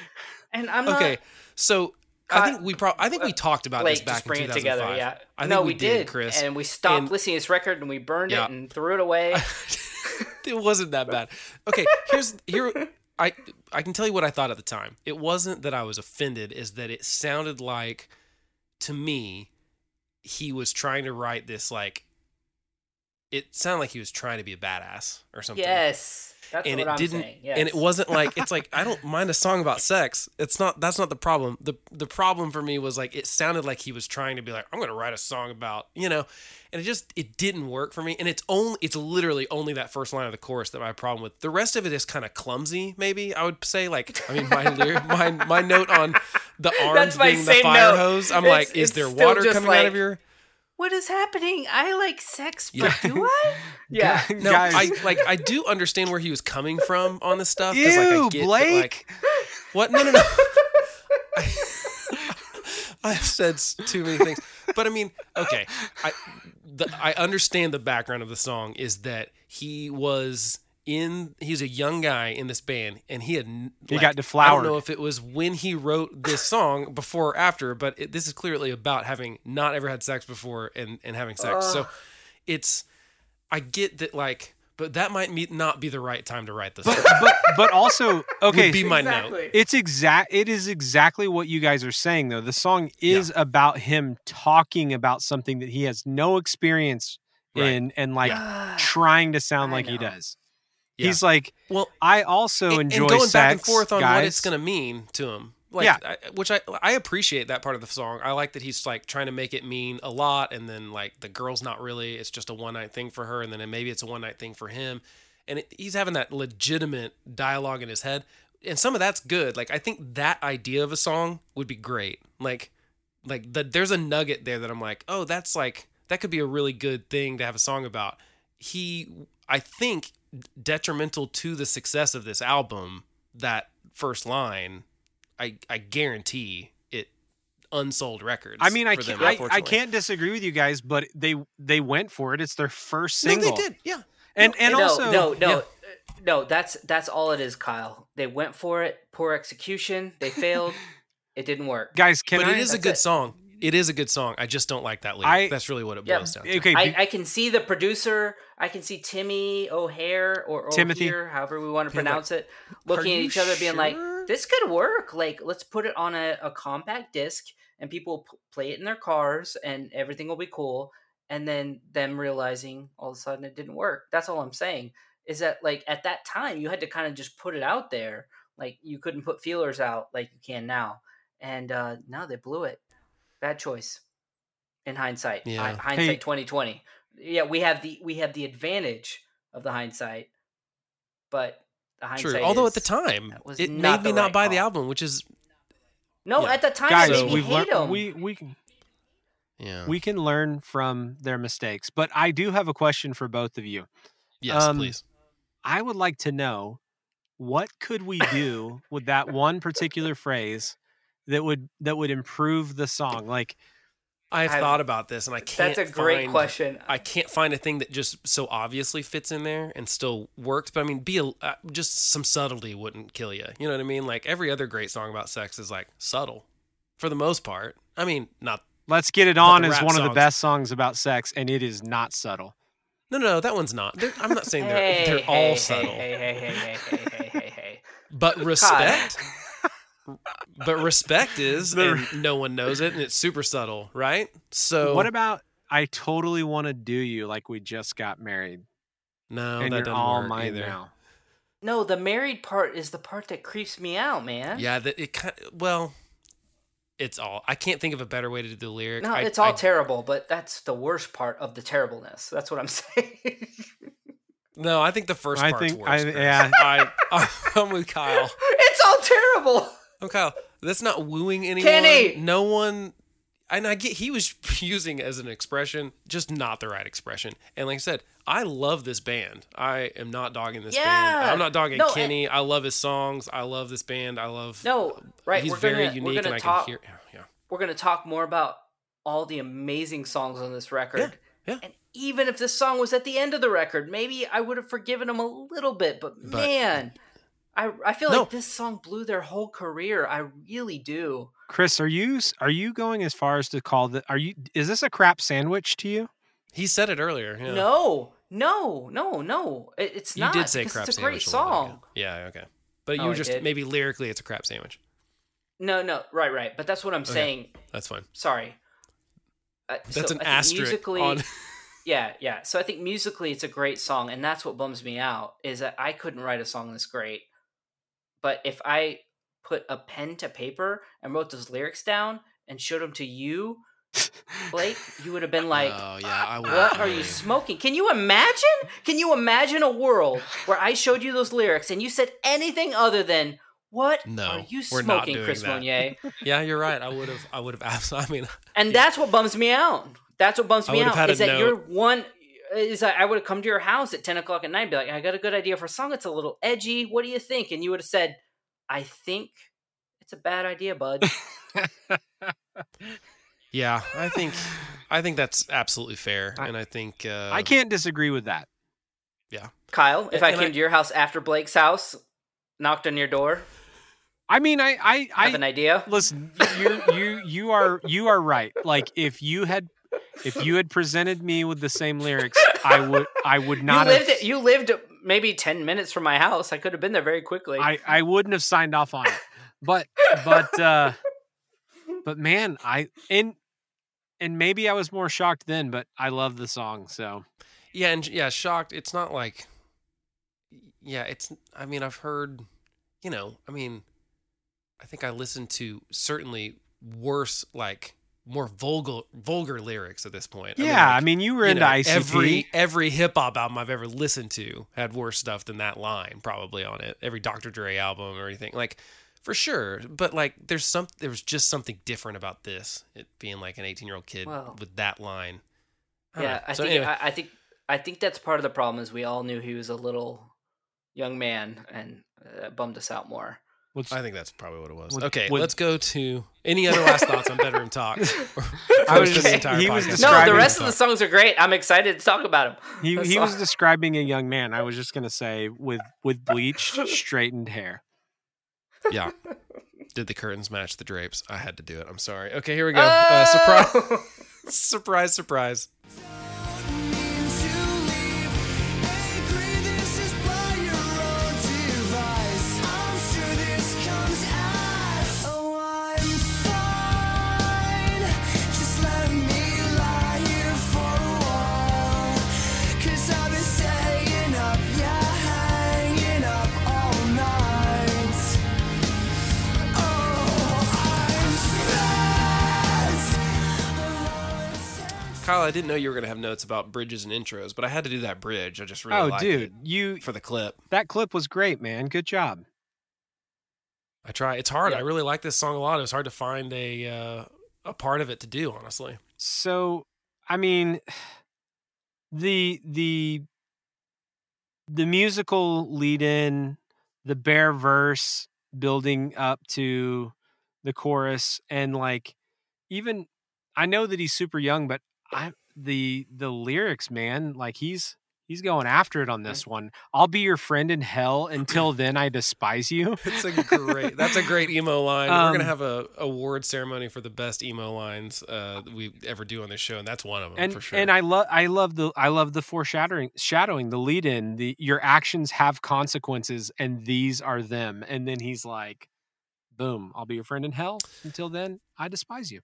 And I'm not okay, so I think we probably I think we uh, talked about Blake, this back just bring in it 2005. together. Yeah. I think no, we, we, did, did, Chris. And we stopped And- listening to this record and we burned Yeah. it and threw it away. *laughs* it wasn't that bad. Okay, here's here I I can tell you what I thought at the time. It wasn't that I was offended, is that it sounded like to me he was trying to write this like it sounded like he was trying to be a badass or something. yes. That's and what it I'm didn't saying. Yes. and it wasn't like it's like i don't mind a song about sex it's not that's not the problem the the problem for me was like it sounded like he was trying to be like i'm gonna write a song about you know and it just it didn't work for me and it's only it's literally only that first line of the chorus that I have a problem with the rest of it is kind of clumsy maybe i would say like i mean my lyric *laughs* my my note on the arms being the fire note. hose i'm It's- like is there water coming out of like- your What is happening? I like sex, but Yeah. do *laughs* I? Yeah. No guys, i like i do understand where he was coming from on this stuff 'cause, like, I ew, get that, Blake. like, What? No, no, no. I, *laughs* I've said too many things, but I mean, okay. I the, I understand the background of the song is that he was in. He's a young guy in this band, and he had. n- He like, got I don't know if it was when he wrote this song before or after, but it, this is clearly about having not ever had sex before and and having sex. So it's. I get that, like, but that might me- not be the right time to write this. but, but but also *laughs* okay. would be my note. It's exact. It is exactly what you guys are saying, though. The song is about him talking about something that he has no experience Right. in, and like Ah, trying to sound I like he does. Yeah. He's like, Well, I also and, enjoy and going sex, back and forth on guys. what it's going to mean to him. Like, Yeah. I, which I I appreciate that part of the song. I like that he's like trying to make it mean a lot, and then like the girl's not really. It's just a one night thing for her, and then maybe it's a one night thing for him, and it, he's having that legitimate dialogue in his head. and some of that's good. Like I think that idea of a song would be great. Like like the, there's a nugget there that I'm like, oh, that's like that could be a really good thing to have a song about. He, I think, detrimental to the success of this album. That first line, I I guarantee it unsold records. I mean, I can't, them, I, I can't disagree with you guys, but they they went for it. It's their first No, single. they did. Yeah. And and no, also no, no, yeah. uh, no. That's that's all it is, Kyle. They went for it. Poor execution. They failed. *laughs* it didn't work. guys, can but I it is a good it. song. It is a good song. I just don't like that lyric. I- That's really what it Yeah. boils down to. okay? I, I can see the producer. I can see Timmy O'Heir or Timothy. O'Heir, however we want to Being like, pronounce it, looking at each other, being like, "This could work. Like, let's put it on a, a compact disc, and people p- play it in their cars, and everything will be cool." And then them realizing all of a sudden it didn't work. That's all I'm saying. Is that like at that time you had to kind of just put it out there, like you couldn't put feelers out like you can now, and uh, now they blew it. Bad choice. In hindsight, Yeah. Hi- hindsight Hey. 2020 yeah we have the we have the advantage of the hindsight but the hindsight True. Although at the time, was it made me not right buy the album, which is no yeah. at the time guys, it made me we've hate learned them. we we can yeah. we can learn from their mistakes. But I do have a question for both of you. yes, um, please. I would like to know what could we do with that one particular phrase that would that would improve the song like I've, thought about this, and I can't. That's a great find, question. I can't find a thing that just so obviously fits in there and still works. But I mean, be a, uh, just some subtlety wouldn't kill you. You know what I mean? Like every other great song about sex is like subtle, for the most part. I mean, not. Let's get it on is one songs. of the best songs about sex, and it is not subtle. No, no, no that one's not. They're, I'm not saying they're hey, they're hey, all hey, subtle. Hey, hey, hey, hey, hey, hey, hey. But respect but respect is, The- and no one knows it, and it's super subtle, right? So What about I totally want to do you like we just got married, no, and that you're doesn't all work mine either. now. no the married part is the part that creeps me out man Yeah, that it kind well, it's all. I can't think of a better way to do the lyric. no I, it's all I- terrible but that's the worst part of the terribleness that's what i'm *laughs* saying no, I think the first I part's think- worse. I- yeah. I, *laughs* I'm with Kyle. it's all terrible I'm Kyle. That's not wooing anyone. Kenny! No one. And I get he was *laughs* using as an expression, just not the right expression. And like I said, I love this band. I am not dogging this band. I'm not dogging No, Kenny. I love his songs. I love this band. I love. no right He's we're very gonna, unique, we're and gonna I talk can hear. Yeah. we're going to talk more about all the amazing songs on this record. yeah. And even if this song was at the end of the record, maybe I would have forgiven him a little bit. But, But- man, I I feel No. like this song blew their whole career. I really do. Chris, are you are you going as far as to call that? Are you is this a crap sandwich to you? He said it earlier. Yeah. No, no, no, no. It, it's You not. did say because crap It's a great sandwich. little bit ago. song. Yeah. Okay. But Oh, you I were just maybe lyrically, it's a crap sandwich. No, no, right, right. But that's what I'm Okay. saying. That's fine. Sorry. Uh, That's so an I think asterisk musically, on. *laughs* Yeah, yeah. So I think musically it's a great song, and that's what bums me out is that I couldn't write a song this great. But if I put a pen to paper and wrote those lyrics down and showed them to you, Blake, you would have been *laughs* like, oh yeah, I "What are you smoking?" Can you imagine? Can you imagine a world where I showed you those lyrics and you said anything other than "What No, are you smoking, Chris that. Monier?" *laughs* Yeah, you're right. I would have. I would have absolutely. I mean, And that's what bums me out. That's what bums me out. Is that you're one is that I would have come to your house at ten o'clock at night and be like, I got a good idea for a song. It's a little edgy. What do you think? And you would have said, I think it's a bad idea, bud. *laughs* yeah, I think, *sighs* I think that's absolutely fair, I- and I think uh, I can't disagree with that. Yeah. Kyle, if And- I came I- to your house after Blake's house, knocked on your door, I mean, I I I have an idea. listen. You you you are you are right. Like if you had if you had presented me with the same lyrics, I would I would not *laughs* You not lived have. you lived maybe ten minutes from my house. I could have been there very quickly. I I wouldn't have signed off on it. But but uh but man, I and and maybe I was more shocked then, but I love the song. So yeah, and yeah, shocked. It's not like, yeah, it's. I mean, I've heard, you know, I mean, I think I listened to certainly worse like more vulgar vulgar lyrics at this point. Yeah, I like, mean, you were you into know, ICP. Every every hip hop album I've ever listened to had worse stuff than that line probably on it. Every Dr. Dre album or anything like for sure. But like, there's some there was just something different about this. It being like an 18 year old kid Well, with that line. I yeah. I So think anyway, I, I think I think that's part of the problem is we all knew he was a little young man and uh, bummed us out more. What's- I think that's probably what it was. Would- okay, would- let's go to any other last thoughts on bedroom talk. I was First of the just- entire he was podcast. No, the rest of the songs are great. I'm excited to talk about them. he That's he was describing a young man. I was just gonna say with with bleached, *laughs* straightened hair. Yeah. Did the curtains match the drapes? I had to do it. I'm sorry. Okay, here we go. Uh, surprise, Oh! *laughs* surprise, surprise. I didn't know you were going to have notes about bridges and intros, but I had to do that bridge. I just really oh, dude, it you for the clip. that clip was great, man. Good job. I try. It's hard. Yeah. I really like this song a lot. It was hard to find a uh, a part of it to do, honestly. So, I mean, the the the musical lead in, the bare verse building up to the chorus, and like even I know that he's super young, but I the the lyrics, man, like he's he's going after it on this one. I'll be your friend in hell until *laughs* then I despise you. It's a great. *laughs* that's a great emo line. We're Um, gonna have a award ceremony for the best emo lines uh, we ever do on this show, and that's one of them and for sure. and I love I love the I love the foreshadowing shadowing the lead in the your actions have consequences and these are them and then he's like boom I'll be your friend in hell until then I despise you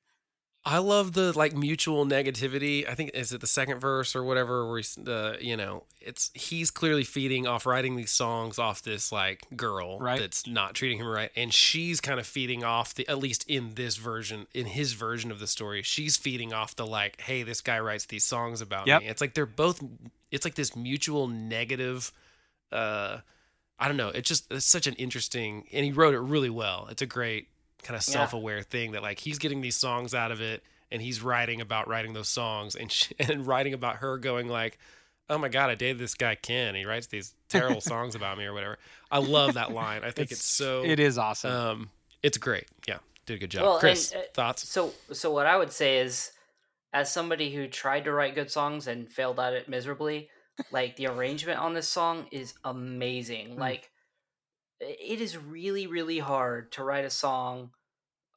I love the like mutual negativity. I think is it the second verse or whatever where he's the you know it's he's clearly feeding off writing these songs off this like girl Right. that's not treating him right, and she's kind of feeding off the at least in this version in his version of the story, she's feeding off the like hey this guy writes these songs about Yep. me. It's like they're both it's like this mutual negative. uh I don't know. It's just it's such an interesting, and he wrote it really well. It's a great kind of self-aware thing that like he's getting these songs out of it, and he's writing about writing those songs, and she, *laughs* and writing about her going like, "Oh my god, I dated this guy Ken. He writes these terrible *laughs* songs about me or whatever." I love that line. I think it's, so. it is awesome Um, it's great. Yeah, did a good job. Well, and, Chris, uh, thoughts? So, so what I would say is, as somebody who tried to write good songs and failed at it miserably, like the arrangement on this song is amazing. Like, i- it is really, really hard to write a song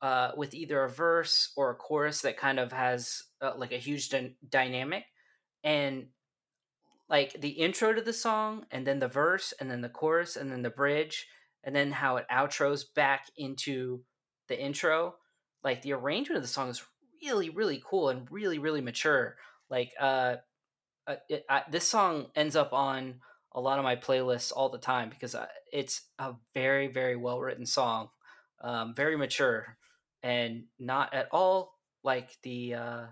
uh, with either a verse or a chorus that kind of has uh, like a huge dy- dynamic, and like the intro to the song, and then the verse, and then the chorus, and then the bridge, and then how it outros back into the intro like the arrangement of the song is really really cool and really really mature. Like uh, uh it, I, this song ends up on a lot of my playlists all the time because it's a very very well written song um very mature and not at all like the uh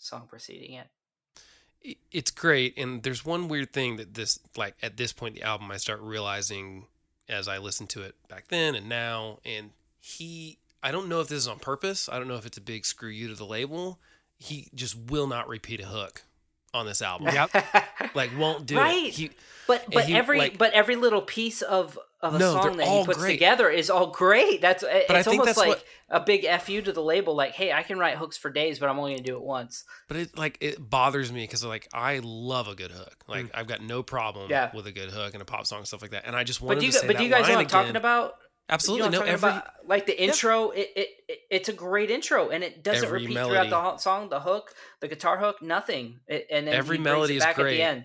song preceding it. It's great and there's one weird thing that this like at this point in the album i start realizing as i listen to it back then and now and he i don't know if this is on purpose i don't know if it's a big screw you to the label he just will not repeat a hook on this album Yep. *laughs* like won't do Right. it he, but but he, every like- but every little piece of of a No, song that he puts great. together is all great that's it's But I think almost that's like what- a big fu to the label like hey i can write hooks for days but i'm only gonna do it once but it like it bothers me because like i love a good hook like Mm. i've got no problem Yeah. with a good hook and a pop song and stuff like that and i just wanted but do you, to say but do you guys know what I'm talking about? Absolutely You know no every about? like the intro. It, it, it it's a great intro, and it doesn't Every repeat melody. throughout the song. The hook, the guitar hook, nothing. It, and Every melody is great.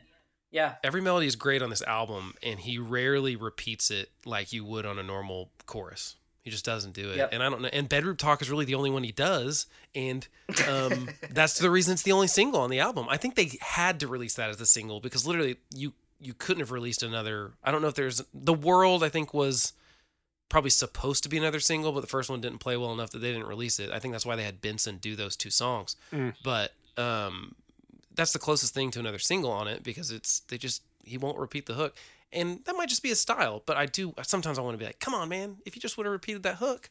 Yeah, every melody is great on this album and he rarely repeats it like you would on a normal chorus he just doesn't do it Yep. and i don't know and bedroom talk is really the only one he does and *laughs* um, that's the reason it's the only single on the album i think they had to release that as a single because literally you you couldn't have released another i don't know if there's the world i think was probably supposed to be another single, but the first one didn't play well enough that they didn't release it. I think that's why they had Benson do those two songs. Mm. But um, that's the closest thing to another single on it because it's they just he won't repeat the hook, and that might just be his style. But I do sometimes I want to be like, come on, man, if you just would have repeated that hook,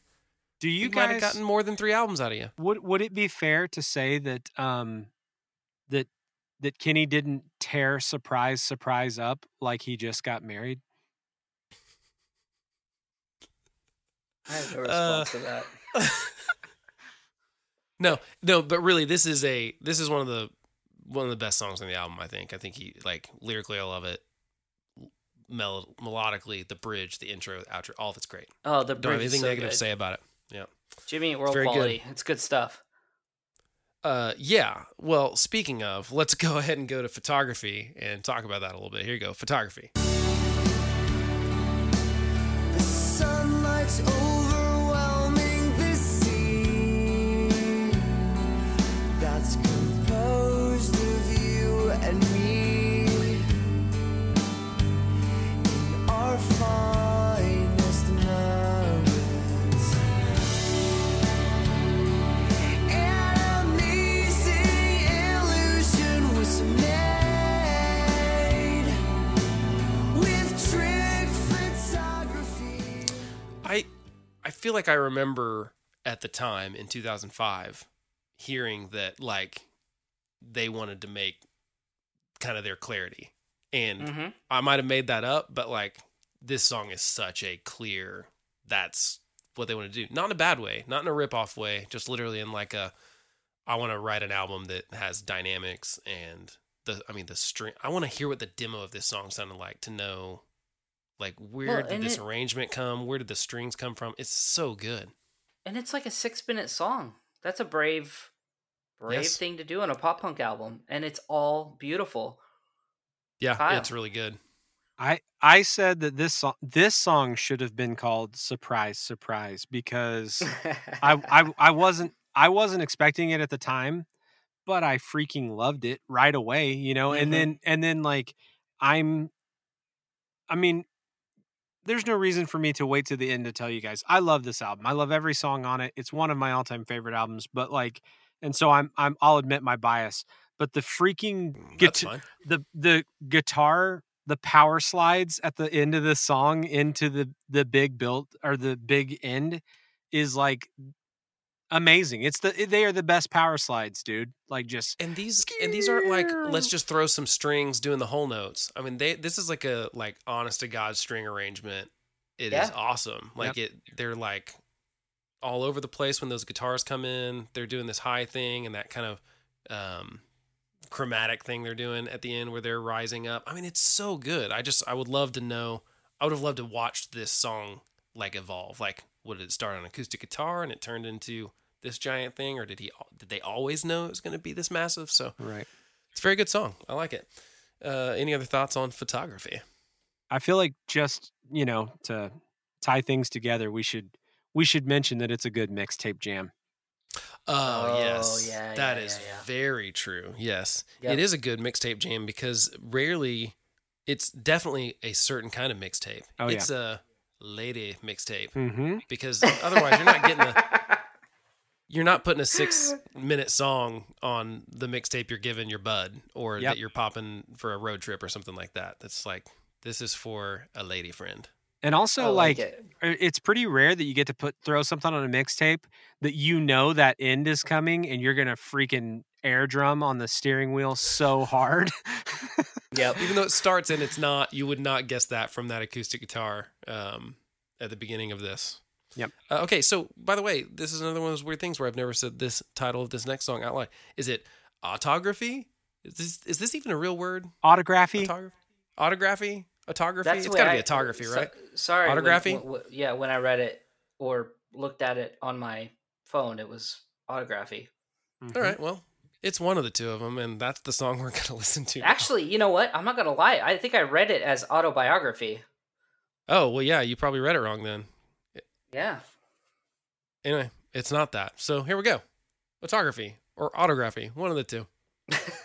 Do you you might have guys gotten more than three albums out of you. would would it be fair to say that um that that Kenny didn't tear surprise surprise up like he just got married? I have no Uh, response to that. *laughs* No, no, but really, this is a this is one of the one of the best songs on the album. I think. I think he like lyrically, I love it. Mel- melodically, the bridge, the intro, the outro, all of it's great. Oh, the bridge. Don't have bridge is anything so negative good. to say about it. Yeah. Jimmy Eat World very good. quality. It's good stuff. Uh, yeah. Well, speaking of, let's go ahead and go to photography and talk about that a little bit. Here you go, photography. Feel like I remember at the time in 2005 hearing that like they wanted to make kind of their clarity. And hmm I might have made that up, but like this song is such a clear that's what they want to do. Not in a bad way, not in a rip off way, just literally in like a I want to write an album that has dynamics and the I mean the string I want to hear what the demo of this song sounded like to know like where Well, did this it- arrangement come? Where did the strings come from? It's so good. And it's like a six minute song. That's a brave, brave Yes. thing to do on a pop punk album. And it's all beautiful. Yeah, Kyle. it's really good. I I said that this song this song should have been called Surprise Surprise because I, *laughs* I I wasn't I wasn't expecting it at the time, but I freaking loved it right away, you know. Mhm. And then and then like I'm I mean there's no reason for me to wait to the end to tell you guys. I love this album. I love every song on it. It's one of my all-time favorite albums, but like and so I'm I'm I'll admit my bias, but the freaking Mm, That's guita- fine. the the guitar the power slides at the end of the song into the the big build or the big end is like amazing it's the they are the best power slides dude like just And these and these aren't like let's just throw some strings doing the whole notes. I mean, they this is like a like honest to god string arrangement. It is Yeah. awesome. Like it they're like all over the place when those guitars come in. They're doing this high thing and that kind of um chromatic thing they're doing at the end where they're rising up. I mean, it's so good. I just I would love to know I would have loved to watch this song like evolve. Like what did it start on acoustic guitar and it turned into this giant thing or did he did they always know it was going to be this massive? So right it's a very good song. I like it. Uh, any other thoughts on photography? i feel like just you know to tie things together we should we should mention that it's a good mixtape jam Oh, Oh, yes, yeah, that yeah, is yeah, yeah. very true. Yes, Yep. it is a good mixtape jam because rarely, it's definitely a certain kind of mixtape. Oh, yeah. it's a lady mixtape mm-hmm because otherwise you're not getting a *laughs* you're not putting a six *laughs* minute song on the mixtape you're giving your bud or Yep. that you're popping for a road trip or something like that. That's like this is for a lady friend. and also I like it. uh, it's pretty rare that you get to put throw something on a mixtape that you know that end is coming and you're gonna freaking air drum on the steering wheel so hard. *laughs* yeah, even though it starts and it's not you would not guess that from that acoustic guitar um, at the beginning of this Yep. uh, okay so by the way this is another one of those weird things where i've never said this title of this next song out loud is it autography is this is this even a real word Autography. autography autography autography That's it's the way got to be autography so- right sorry. when- Autography? w- w- yeah, when I read it or looked at it on my phone, it was autography. Mhm. all right well it's one of the two of them and that's the song *laughs* we're gonna listen to now. Actually, you know what? I'm not gonna lie. I think I read it as autobiography. oh well yeah you probably read it wrong then Yeah. anyway it's not that. So here we go. Photography or autography one of the two *laughs*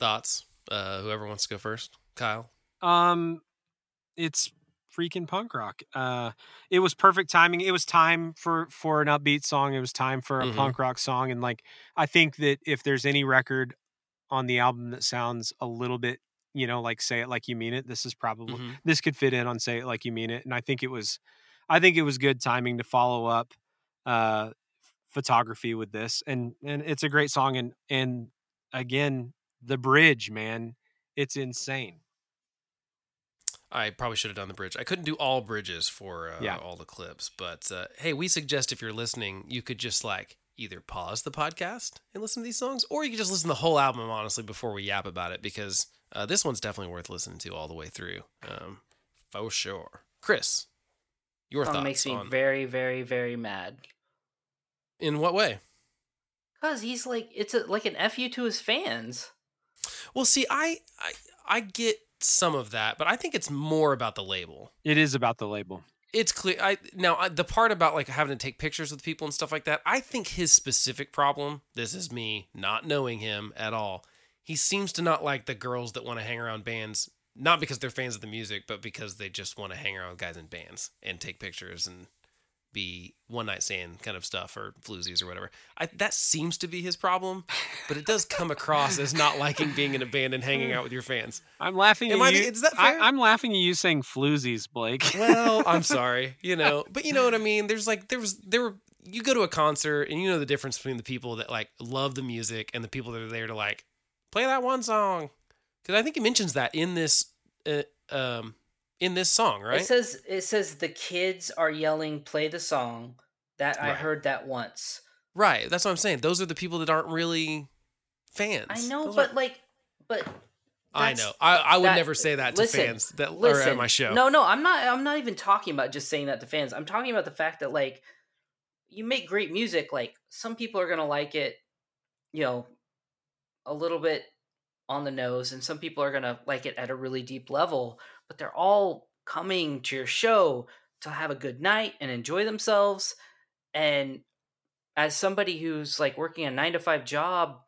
Thoughts? Uh, whoever wants to go first. Kyle. Um, it's freaking punk rock. Uh, it was perfect timing. It was time for for an upbeat song. It was time for a Mhm. punk rock song. And like, I think that if there's any record on the album that sounds a little bit, you know, like "Say It Like You Mean It," this is probably Mhm. this could fit in on "Say It Like You Mean It." And I think it was, I think it was good timing to follow up uh photography with this and and it's a great song and and again the bridge man it's insane I probably should have done the bridge. I couldn't do all bridges for uh, Yeah. all the clips, but uh, hey, we suggest if you're listening, you could just like either pause the podcast and listen to these songs, or you could just listen to the whole album honestly before we yap about it because uh, this one's definitely worth listening to all the way through, um, for sure. Chris, your Song thoughts makes me on very, very, very mad. in what way? Cause he's like, it's a, like an fu to his fans. Well, see, I, I I get some of that, but I think it's more about the label. it is about the label it's clear i now I, the part about like having to take pictures with people and stuff like that i think his specific problem this is me not knowing him at all he seems to not like the girls that want to hang around bands not because they're fans of the music but because they just want to hang around guys in bands and take pictures and be one night stand kind of stuff or floozies or whatever. I, that seems to be his problem but it does come across as not liking being in a band and hanging out with your fans. I'm laughing Am at I you. is that I, fair? i'm laughing at you saying floozies blake. *laughs* Well, I'm sorry, you know, but you know what I mean. There's like there was there were you go to a concert and you know the difference between the people that like love the music and the people that are there to like play that one song. Because I think he mentions that in this uh, um in this song, right? It says it says the kids are yelling, "Play the song." That I Right. heard that once. right. That's what I'm saying. Those are the people that aren't really fans. I know, Those but aren't- like, but I know. I, I would that- never say that to listen, fans that are at my show. No, no, I'm not. I'm not even talking about just saying that to fans. I'm talking about the fact that like you make great music. Like some people are gonna like it, you know, a little bit on the nose, and some people are gonna like it at a really deep level. But they're all coming to your show to have a good night and enjoy themselves. And as somebody who's like working a nine to five job,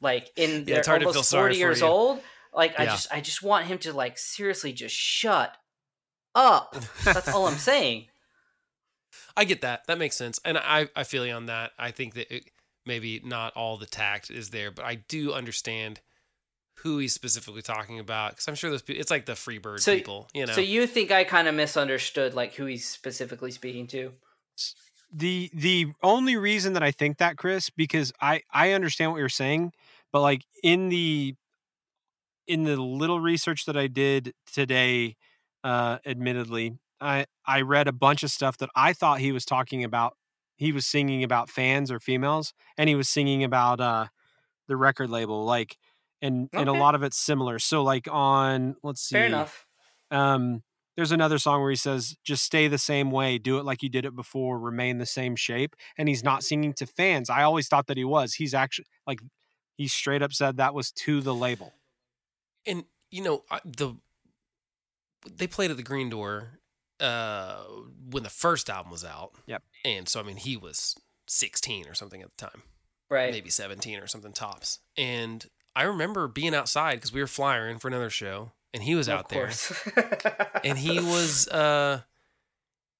like in *laughs* Yeah, their it's hard to feel almost forty years old, like I just I just want him to like seriously just shut up. That's all I'm *laughs* saying. I get that. That makes sense, and I I feel you on that. I think that it, maybe not all the tact is there, but I do understand who he's specifically talking about because I'm sure those people. It's like the Freebird So- people, you know. So you think I kind of misunderstood like who he's specifically speaking to? the the only reason that I think that, Chris, because I I understand what you're saying, but like in the in the little research that I did today, uh, admittedly, I I read a bunch of stuff that I thought he was talking about. He was singing about fans or females, and he was singing about uh the record label, like, and and a lot of it's similar. So like on let's see, Fair enough. um, there's another song where he says, "Just stay the same way, do it like you did it before, remain the same shape." And he's not singing to fans. I always thought that he was. He's actually like, he straight up said that was to the label. and you know I- the they played at the Green Door uh, when the first album was out. Yep. And so I mean he was 16 or something at the time. Right. maybe 17 or something tops. And I remember being outside because we were flying for another show, and he was Of out there, *laughs* and he was uh,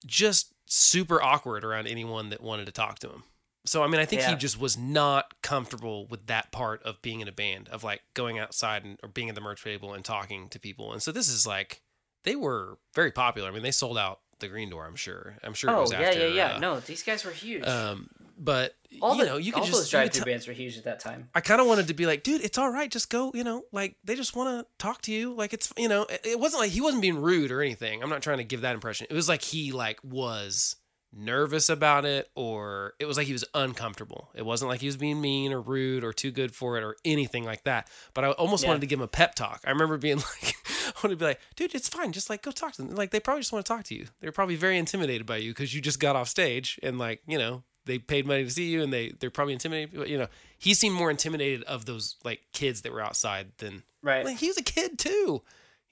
just super awkward around anyone that wanted to talk to him. So I mean, I think he just was not comfortable with that part of being in a band, of like going outside and or being at the merch table and talking to people. And so this is like they were very popular. I mean, they sold out the Green Door. I'm sure. I'm sure. it oh was yeah, after, yeah, yeah. uh, No, these guys were huge. Um, but all you the, know, you could all just those Drive-Thru bands were huge at that time. I kind of wanted to be like, dude, it's all right. Just go, you know, like they just want to talk to you. Like it's, you know, it, it wasn't like he wasn't being rude or anything. I'm not trying to give that impression. It was like he like was nervous about it or it was like he was uncomfortable. It wasn't like he was being mean or rude or too good for it or anything like that. But I almost Yeah. wanted to give him a pep talk. I remember being *laughs* like, I wanted to be like, dude, it's fine. Just like go talk to them. Like they probably just want to talk to you. They're probably very intimidated by you because you just got off stage and like, you know, they paid money to see you and they they're probably intimidated. But, You know, he seemed more intimidated of those like kids that were outside than Right. like he was a kid too.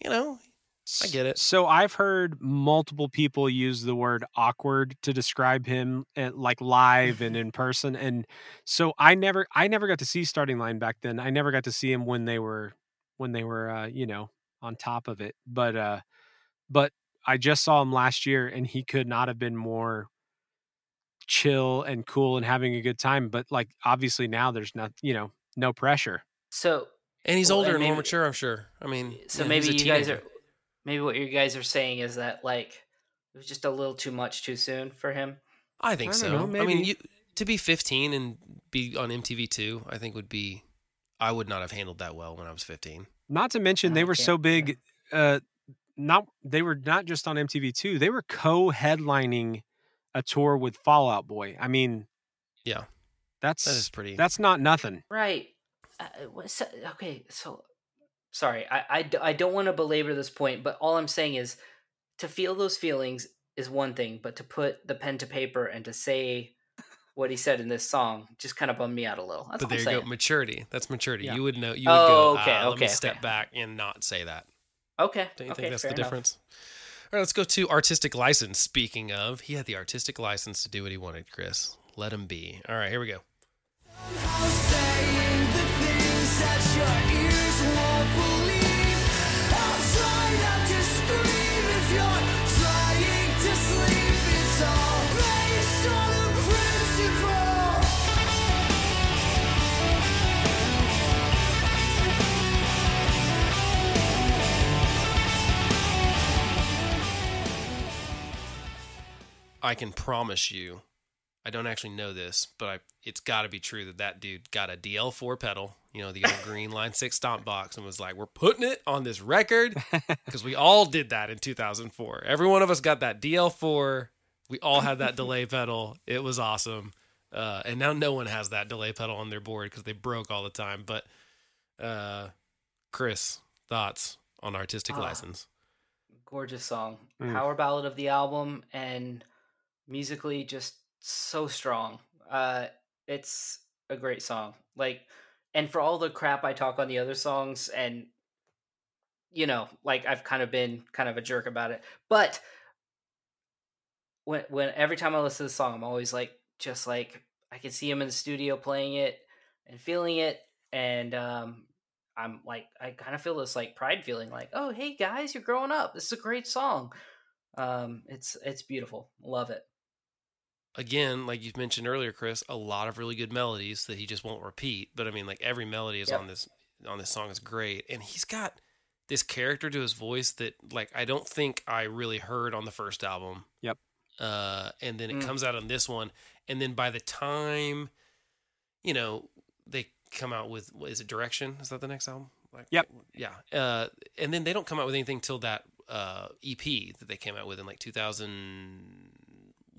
You know, I get it. So I've heard multiple people use the word awkward to describe him at, like live and *laughs* in person and so I never I never got to see starting line back then. I never got to see him when they were when they were uh, you know, on top of it. But uh but I just saw him last year and he could not have been more chill and cool and having a good time, but like obviously now there's not, you know, no pressure. So And he's Well, older and and more mature, I'm sure. I mean, so yeah, maybe he's a you guys are maybe what you guys are saying is that like it was just a little too much too soon for him. I think I so. know, I mean, you to be 15 and be on MTV2, I think would be. I would not have handled that well when I was 15. Not to mention they were can't- so yeah. big uh not they were not just on MTV2, They were co-headlining a tour with Fall Out Boy. I mean, Yeah, that's that is pretty. that's not nothing. Right. Uh, so- okay, so sorry, i i don't want to belabor this point, but all I'm saying is to feel those feelings is one thing, but to put the pen to paper and to say what he said in this song just kind of bummed me out a little. That's but there I'm you saying. go, maturity. That's maturity. Yeah. You would know. You would Oh, go. okay, "Ah, Let me okay, step back and not say that. Okay. Don't you okay, think that's the enough. difference? All right, let's go to artistic license. Speaking of, he had the artistic license to do what he wanted, Chris. Let him be. All right, here we go. I can promise you, I don't actually know this, but I, it's got to be true that that dude got a DL4 pedal, you know, the old green line six stomp box, and was like, "We're putting it on this record," *laughs* because we all did that in 2004. Every one of us got that DL4. We all had that delay pedal. It was awesome. Uh, and now no one has that delay pedal on their board because they broke all the time. But uh, Chris, thoughts on artistic Ah. license? Gorgeous song. Mm. Power ballad of the album and musically just so strong. Uh it's a great song. Like and for all the crap I talk on the other songs and you know, like I've kind of been kind of a jerk about it. But when when every time I listen to the song, I'm always like just like I can see him in the studio playing it and feeling it and um I'm like I kind of feel this like pride feeling like, "Oh, hey guys, you're growing up. This is a great song." Um it's it's beautiful. Love it. Again, like you mentioned earlier, Chris, a lot of really good melodies that he just won't repeat. But I mean, like every melody is Yep. on this on this song is great, and he's got this character to his voice that like I don't think I really heard on the first album. Yep. Uh, and then it Mm. comes out on this one, and then by the time, you know, they come out with what is it Direction? Is that the next album? Like, Yep. Yeah. Uh, and then they don't come out with anything till that uh, EP that they came out with in like 2000.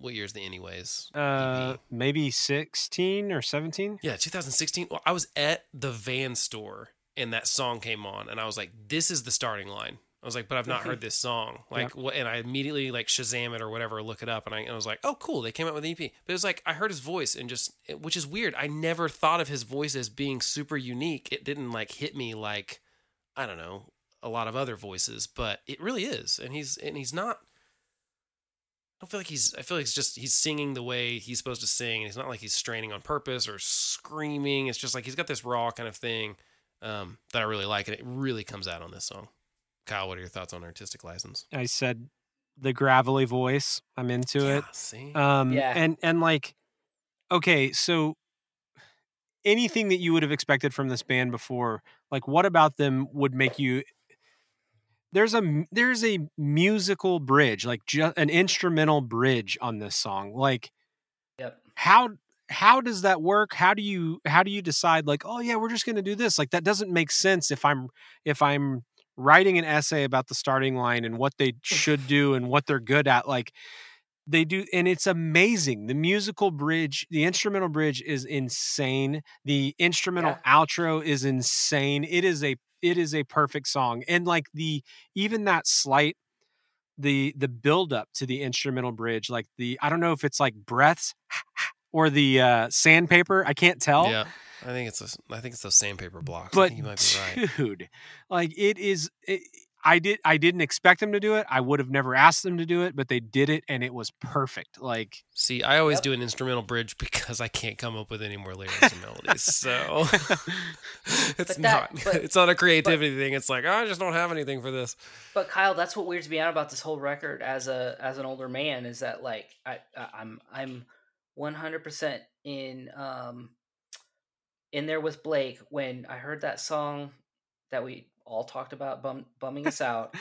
What year is the anyways? Uh maybe 16 or 17? Yeah, 2016. Well, I was at the van store and that song came on, and I was like, "This is the starting line." I was like, "But I've not heard this song." Like, what? And I immediately like Shazam it or whatever, look it up, and I, and I was like, "Oh, cool! They came out with an EP." But it was like I heard his voice and just, which is weird. I never thought of his voice as being super unique. It didn't like hit me like, I don't know, a lot of other voices, but it really is, and he's and he's not. I don't feel like he's. I feel like he's just he's singing the way he's supposed to sing, and it's not like he's straining on purpose or screaming. It's just like he's got this raw kind of thing um, that I really like, and it really comes out on this song. Kyle, what are your thoughts on artistic license? I said the gravelly voice. I'm into it. See, Um Yeah. and and like okay, so anything that you would have expected from this band before, like what about them would make you there's a there's a musical bridge, like just an instrumental bridge on this song. Like Yep. how how does that work? How do you how do you decide like, oh yeah, we're just going to do this? Like that doesn't make sense if I'm if I'm writing an essay about the starting line and what they *laughs* should do and what they're good at like they do and it's amazing the musical bridge the instrumental bridge is insane the instrumental outro is insane it is a it is a perfect song and like the even that slight the the build up to the instrumental bridge like the i don't know if it's like breaths *laughs* or the uh sandpaper i can't tell yeah, I think it's a, I think it's those sandpaper blocks. I but think you might be right. dude like it is it, I did I didn't expect them to do it. I would have never asked them to do it, but they did it and it was perfect. Like See, I always Yep. do an instrumental bridge *laughs* because I can't come up with any more lyrics and melodies. So *laughs* it's that- not but- *laughs* it's not a creativity thing. It's like I just don't have anything for this. But Kyle, that's what weirds me out about this whole record as a as an older man is that like I I- I'm I'm 100% in um in there with Blake when I heard that song that we all talked about bum, bumming us out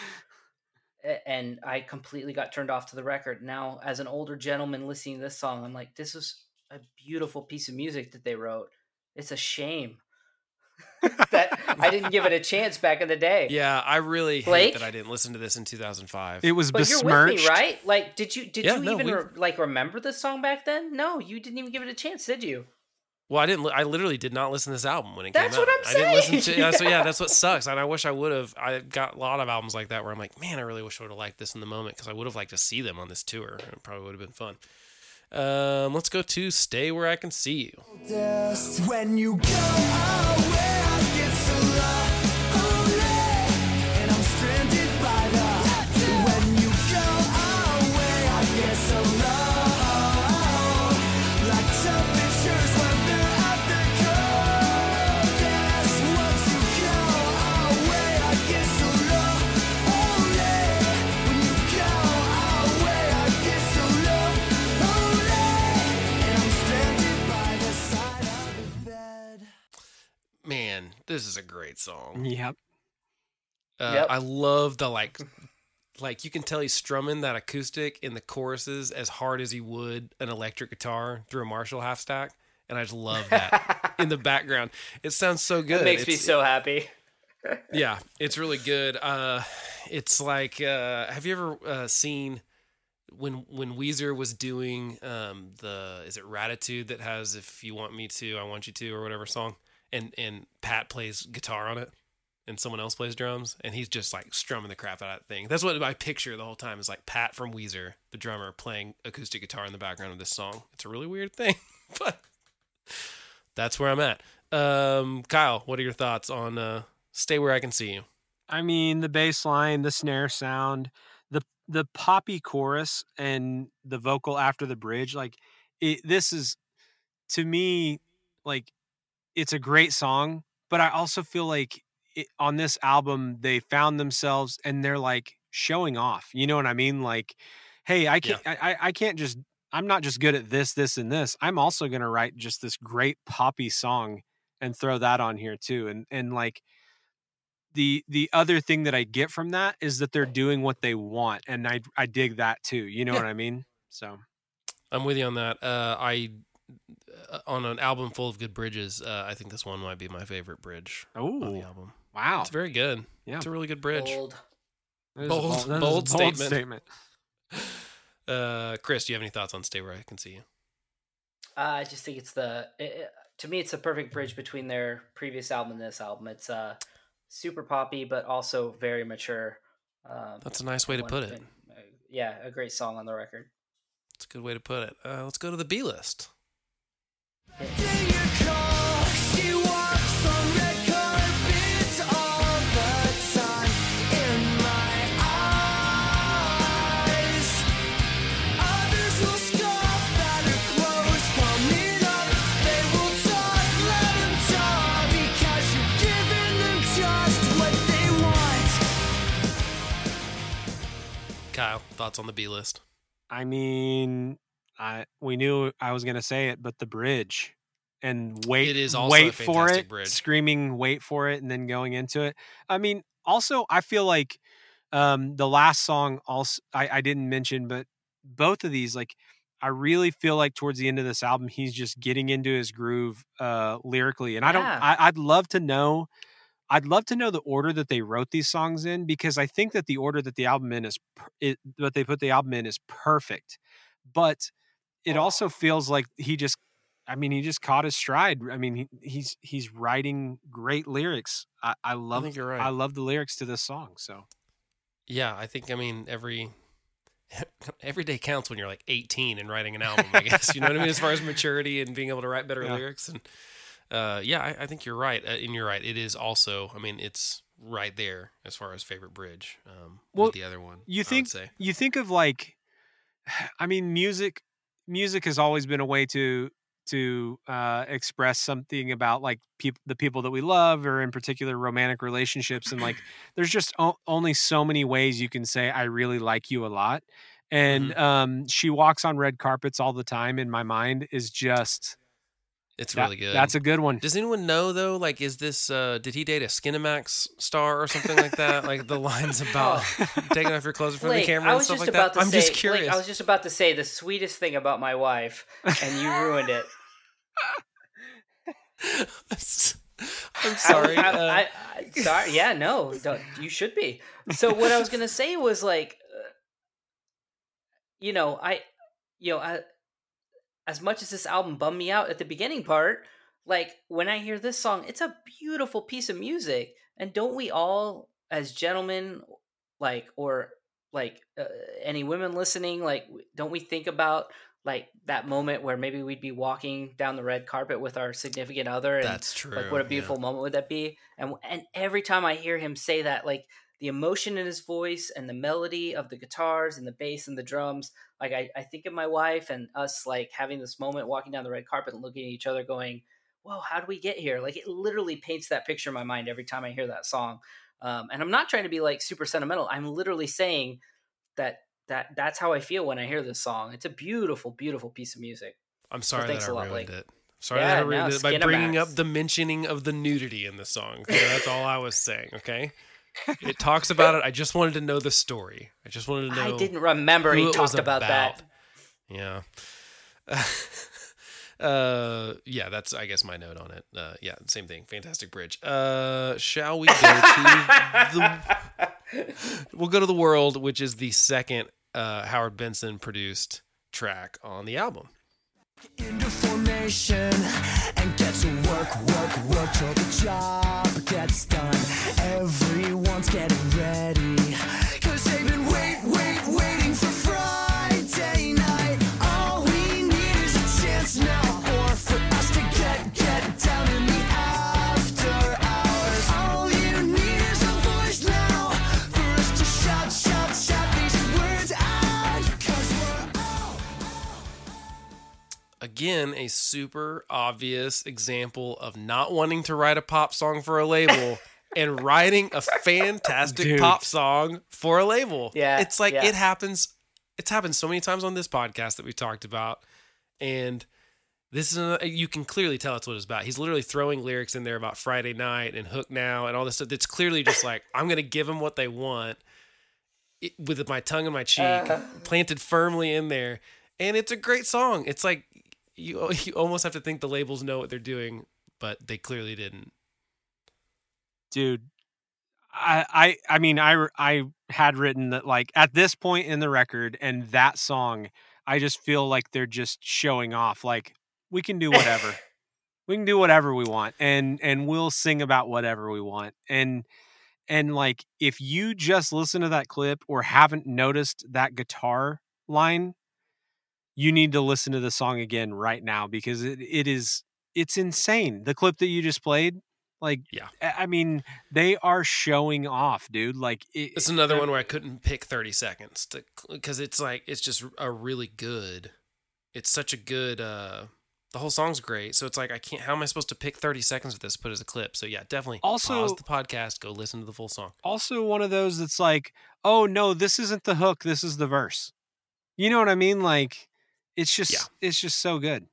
*laughs* and I completely got turned off to the record. Now as an older gentleman listening to this song, I'm like this is a beautiful piece of music that they wrote. It's a shame *laughs* that I didn't give it a chance back in the day. Yeah, I really Blake? hate that I didn't listen to this in 2005. it was But you're besmirched. with me, right? Like, did you did Yeah, you no, even we- re- like remember this song back then? No, you didn't even give it a chance, did you? Well, I didn't. li- I literally did not listen to this album when it That's came out. That's what I'm I didn't listen to. saying. Yeah, so yeah, that's what sucks. And I wish I would have. I got a lot of albums like that where I'm like, man, I really wish I would have liked this in the moment because I would have liked to see them on this tour. It probably would have been fun. Um, let's go to "Stay Where I Can See You." when you go away I get so lonely this is a great song. Yep. Uh, Yep. I love the like, *laughs* like you can tell he's strumming that acoustic in the choruses as hard as he would an electric guitar through a Marshall half stack, and I just love that in the *laughs* background. It sounds so good. It makes me so happy. *laughs* Yeah, it's really good. Uh, it's like, uh, have you ever uh, seen when when Weezer was doing um, the is it Raditude that has "If You Want Me to, I Want You to" or whatever song, and and Pat plays guitar on it, and someone else plays drums, and he's just like strumming the crap out of that thing. That's what I picture the whole time is like Pat from Weezer, the drummer, playing acoustic guitar in the background of this song. It's a really weird thing, *laughs* but that's where I'm at. Um, Kyle, what are your thoughts on uh, "Stay Where I Can See You"? I mean, the bass line, the snare sound, the the poppy chorus, and the vocal after the bridge. Like, it, this is to me like it's a great song, but I also feel like it, on this album they found themselves and they're like showing off. You know what I mean? Like, hey, I can't, I, I- I can't just. I'm not just good at this, this, and this. I'm also going to write just this great poppy song and throw that on here too. And and like the the other thing that I get from that is that they're doing what they want, and I I dig that too. You know Yeah. what I mean? So I'm with you on that. Uh, I on an album full of good bridges, uh, I think this one might be my favorite bridge on the oh album. wow, It's very good. Yeah. It's a really good bridge. Bold. That is a bold- that is a bold statement. statement. *laughs* Uh, Chris, do you have any thoughts on "Stay Where I Can See You"? Uh, I just think it's the it, it- to me it's a perfect bridge between their previous album and this album. It's uh super poppy but also very mature. Um, That's a nice way to put it. uh, Yeah, a great song on the record. It's a good way to put it. Uh, let's go to the B list. Kyle, thoughts on the B list? I mean, I we knew I was gonna say it, but the bridge and wait, It is also a wait for it, bridge. screaming, wait for it, and then going into it. I mean, also I feel like um the last song also I, I didn't mention, but both of these like I really feel like towards the end of this album he's just getting into his groove uh lyrically, and I don't. Yeah. I, I'd love to know. I'd love to know the order that they wrote these songs in because I think that the order that the album in is per- it, what they put the album in is perfect. But it also feels like he just I mean he just caught his stride. I mean he, he's he's writing great lyrics. I, I I love you're right. I love the lyrics to this song. So Yeah, I think I mean every *laughs* every day counts when you're like 18 and writing an album. I guess you know what I mean as far as maturity and being able to write better Yeah. lyrics and uh, yeah, I, I think you're right. Uh, and you're right. It is also. I mean, it's right there as far as favorite bridge. Um, Well, with the other one, you I think you think of like *sighs* i mean music music has always been a way to to uh express something about like people the people that we love or in particular romantic relationships and like *clears throat* there's just o- only so many ways you can say i really like you a lot and um she walks on red carpets all the time in my mind is just It's that- really good. that's a good one Does anyone know though? Like, is this? uh Did he date a Skinemax star or something like that? like the lines *laughs* about *laughs* taking off your clothes in front of the camera I and was stuff just like about that. to I'm say, just Blake, curious. I was just about to say the sweetest thing about my wife, and you ruined it. *laughs* I'm sorry. I, uh, I, I, sorry. Yeah, no, don't, you should be. So what I was gonna say was like, uh, you know, I, you know, I, as much as this album bummed me out at the beginning part, like when I hear this song, it's a beautiful piece of music, and don't we all, as gentlemen, like or like uh, any women listening, like don't we think about like that moment where maybe we'd be walking down the red carpet with our significant other and that's true. like what a yeah. beautiful moment would that be and and every time i hear him say that like the emotion in his voice and the melody of the guitars and the bass and the drums like i, I think of my wife and us like having this moment walking down the red carpet and looking at each other going whoa how do we get here like it literally paints that picture in my mind every time i hear that song um, and i'm not trying to be like super sentimental i'm literally saying that that that's how i feel when i hear this song it's a beautiful beautiful piece of music I'm sorry thanks that a I lot, ruined Blake. it. Sorry Yeah, that I ruined no, it by bringing up the mentioning of the nudity in the song. That's all I was saying. Okay, it talks about it. I just wanted to know the story. I just wanted to know. i didn't remember who he it was talked about that Yeah. *laughs* uh, yeah, that's I guess my note on it. Uh, yeah, same thing. Fantastic bridge. Uh, shall we go to the? *laughs* We'll go to the world, which is the second uh, Howard Benson produced track on the album. into formation and get to work, work, work till the job gets done. Everyone's getting ready. Again, a super obvious example of not wanting to write a pop song for a label *laughs* and writing a fantastic Dude. pop song for a label. Yeah, It's like yeah. it happens it's happened so many times on this podcast that we talked about and this is a, you can clearly tell it's what it's about. He's literally throwing lyrics in there about Friday night and Hook Now and all this stuff. It's clearly just like I'm going to give them what they want it, with my tongue in my cheek, Uh. planted firmly in there, and it's a great song. It's like you *laughs* you almost have to think the labels know what they're doing, but they clearly didn't. dude I, I i mean i i had written that like at this point in the record and that song i just feel like they're just showing off like we can do *laughs* whatever we can do whatever we want and and we'll sing about whatever we want and and like if you just listen to that clip or haven't noticed that guitar line you need to listen to the song again right now because it, it is it's insane the clip that you just played like Yeah. I mean, they are showing off, dude. Like it, It's another one where I couldn't pick 30 seconds to because it's like it's just a really good. It's such a good. uh The whole song's great, so it's like I can't. How am I supposed to pick 30 seconds of this put as a clip? So yeah, definitely. Also- pause the podcast, go listen to the full song. Also, one of those that's like, oh no, this isn't the hook. This is the verse. You know what I mean? Like, it's just, Yeah. it's just so good.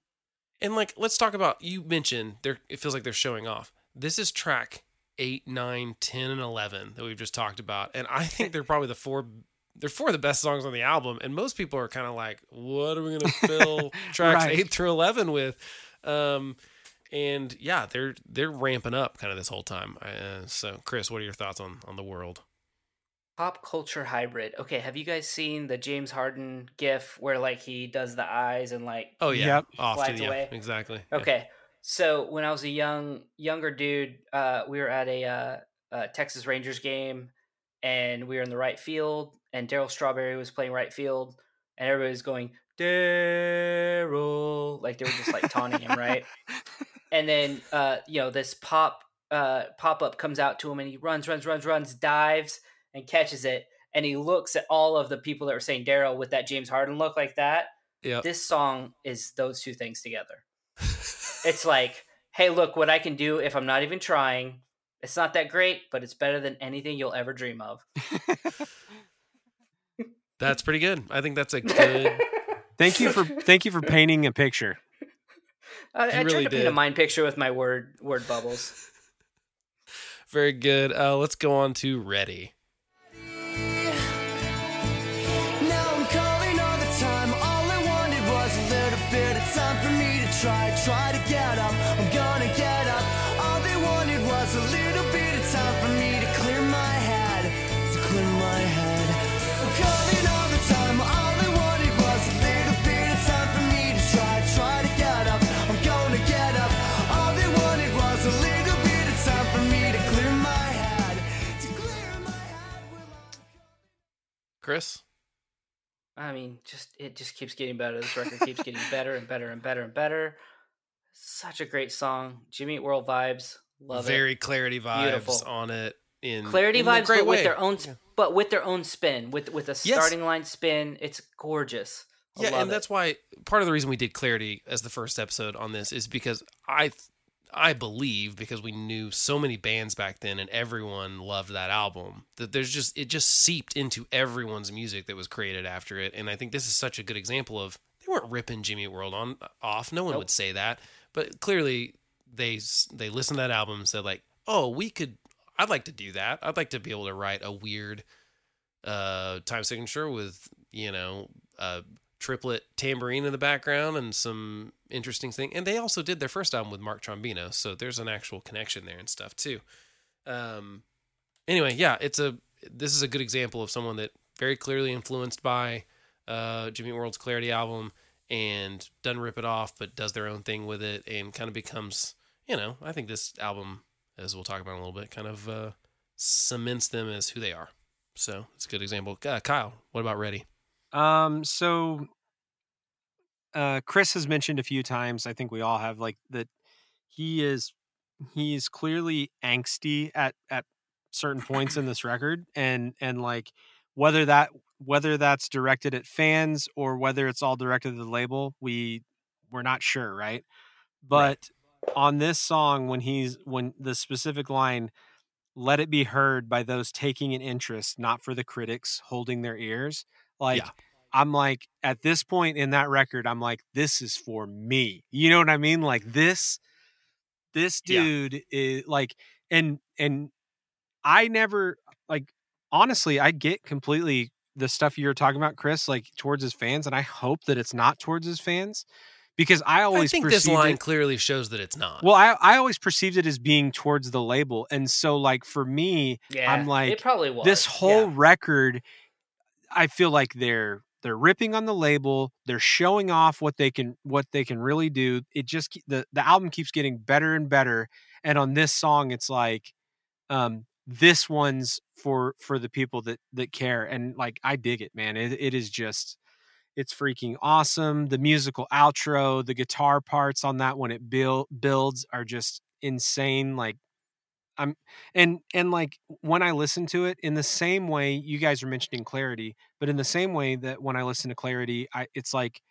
And like, let's talk about. You mentioned there. It feels like they're showing off. This is track eight, nine, 10, and eleven that we've just talked about, and I think they're probably the four. They're four of the best songs on the album, and most people are kind of like, "What are we gonna fill *laughs* tracks Right. eight through eleven with?" Um, and yeah, they're they're ramping up kind of this whole time. Uh, so, Chris, what are your thoughts on on the world? Pop culture hybrid. Okay, have you guys seen the James Harden gif where like he does the eyes and like Oh yeah, Yep. off to Slides the yeah, away. exactly. Yeah. Okay. So when I was a young younger dude, uh, we were at a uh, uh, Texas Rangers game, and we were in the right field, and Darryl Strawberry was playing right field, and everybody was going Darryl, like they were just like taunting him, right? *laughs* And then uh, you know this pop uh, pop up comes out to him and he runs, runs, runs, runs, dives and catches it. And he looks at all of the people that were saying Darryl with that James Harden look like that. Yep. This song is those two things together. *laughs* It's like, hey, look what I can do if I'm not even trying. It's not that great, but it's better than anything you'll ever dream of. *laughs* That's pretty good. I think that's a good. *laughs* Thank you for thank you for painting a picture. I, I You tried really to paint a mind picture with my word word bubbles. Very good. Uh, let's go on to Ready. Try, try to get up. I'm gonna get up. All they wanted was a little bit of time for me to clear my head, to clear my head. I'm calling all the time. All I wanted was a little bit of time for me to try, try to get up. I'm gonna get up. All they wanted was a little bit of time for me to clear my head, to clear my head. Chris? I mean, just it just keeps getting better. This record keeps getting better and better and better and better. Such a great song. Jimmy Eat World vibes. Love it. Very clarity vibes Beautiful. on it. In. Clarity in vibes, great but with their own, sp- but with their own spin, with with a Yes. starting line spin. It's gorgeous. I yeah, and it. that's why part of the reason we did clarity as the first episode on this is because I I believe because we knew so many bands back then and everyone loved that album that there's just it just seeped into everyone's music that was created after it and I think this is such a good example of they weren't ripping Jimmy World on off no one Nope. would say that but clearly they they listened to that album and said like oh we could I'd like to do that. I'd like to be able to write a weird uh time signature with you know a triplet tambourine in the background and some interesting thing. And they also did their first album with mark trombino so there's an actual connection there and stuff too. Um anyway yeah it's a this is a good example of someone that very clearly influenced by uh jimmy world's clarity album and doesn't rip it off but does their own thing with it and kind of becomes you know i think this album as we'll talk about in a little bit kind of uh cements them as who they are. So it's a good example. Uh, kyle what about ready? Um, so uh Chris has mentioned a few times, I think we all have like that he is he's clearly angsty at at certain points in this record and and like whether that whether that's directed at fans or whether it's all directed at the label, we we're not sure, right? But on this song when he's when the specific line let it be heard by those taking an interest, not for the critics holding their ears. Like Yeah. I'm like at this point in that record, I'm like, this is for me. You know what I mean? Like this, this Yeah. dude is like, and and I never like honestly, I get completely the stuff you're talking about, Chris, like towards his fans, and I hope that it's not towards his fans because I I always think this line it- clearly shows that it's not. well, I I always perceived it as being towards the label, and so like for me, yeah, I'm like, it probably was this whole yeah. record i feel like they're they're ripping on the label they're showing off what they can what they can really do it just the the album keeps getting better and better and on this song it's like um this one's for for the people that that care and like i dig it man it, it is just it's freaking awesome the musical outro the guitar parts on that when it build builds are just insane like I'm and and like when I listen to it in the same way you guys are mentioning clarity, but in the same way that when I listen to clarity, I it's like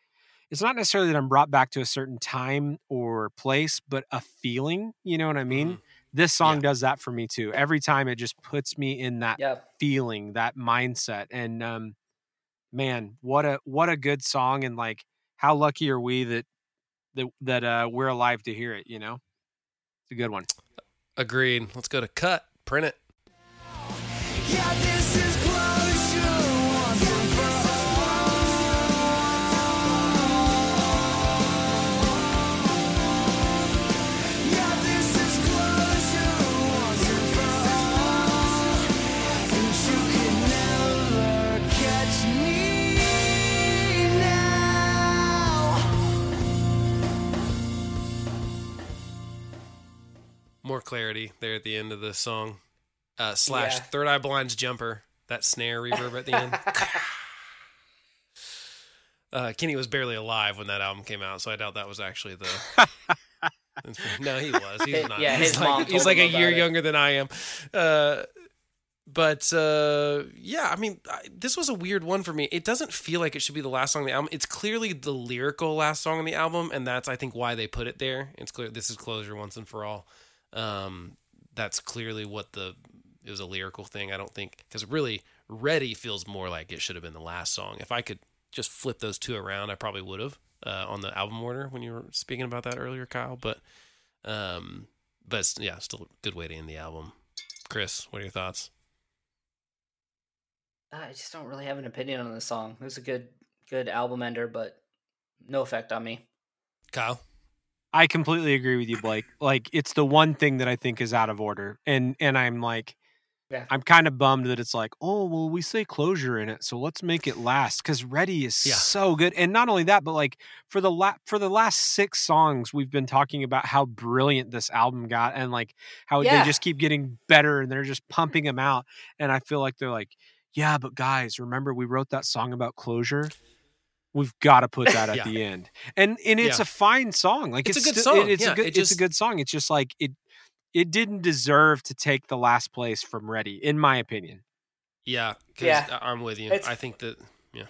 it's not necessarily that I'm brought back to a certain time or place, but a feeling, you know what I mean? Mhm. This song Yeah. does that for me too. Every time it just puts me in that Yep. feeling, that mindset. And um man, what a what a good song and like how lucky are we that that that uh we're alive to hear it, you know? It's a good one. Agreed. Let's go to cut. Print it. Yeah, More clarity there at the end of the song. Uh, slash Yeah. Third Eye Blind's jumper. That snare reverb at the end. *laughs* uh, Kenny was barely alive when that album came out, so I doubt that was actually the No, he was. He's not. yeah, he's his like, mom he's like a year it. younger than I am. Uh, but uh, yeah, I mean, I, this was a weird one for me. It doesn't feel like it should be the last song on the album. It's clearly the lyrical last song on the album, and that's I think why they put it there. It's clear this is closure once and for all. Um, that's clearly what the it was a lyrical thing. I don't think because really, "Ready" feels more like it should have been the last song. If I could just flip those two around, I probably would have uh, on the album order when you were speaking about that earlier, Kyle. But um, but yeah, still a good way to end the album. Chris, what are your thoughts? I just don't really have an opinion on the song. It was a good good album ender, but no effect on me. Kyle, I completely agree with you, Blake. Like it's the one thing that I think is out of order, and and I'm like, Yeah. I'm kind of bummed that it's like, oh well, we say closure in it, so let's make it last because Ready is Yeah. so good, and not only that, but like for the la- for the last six songs, we've been talking about how brilliant this album got, and like how Yeah. they just keep getting better, and they're just pumping them out, and I feel like they're like, yeah, but guys, remember we wrote that song about closure. We've got to put that *laughs* at Yeah. the end, and and it's Yeah. a fine song. Like It's it's, a good still- song. it- it's Yeah, a good. it it's a just- good song. It's just like it. It didn't deserve to take the last place from Ready, in my opinion. yeah, 'cause Yeah. I- I'm with you. It's- I think that yeah.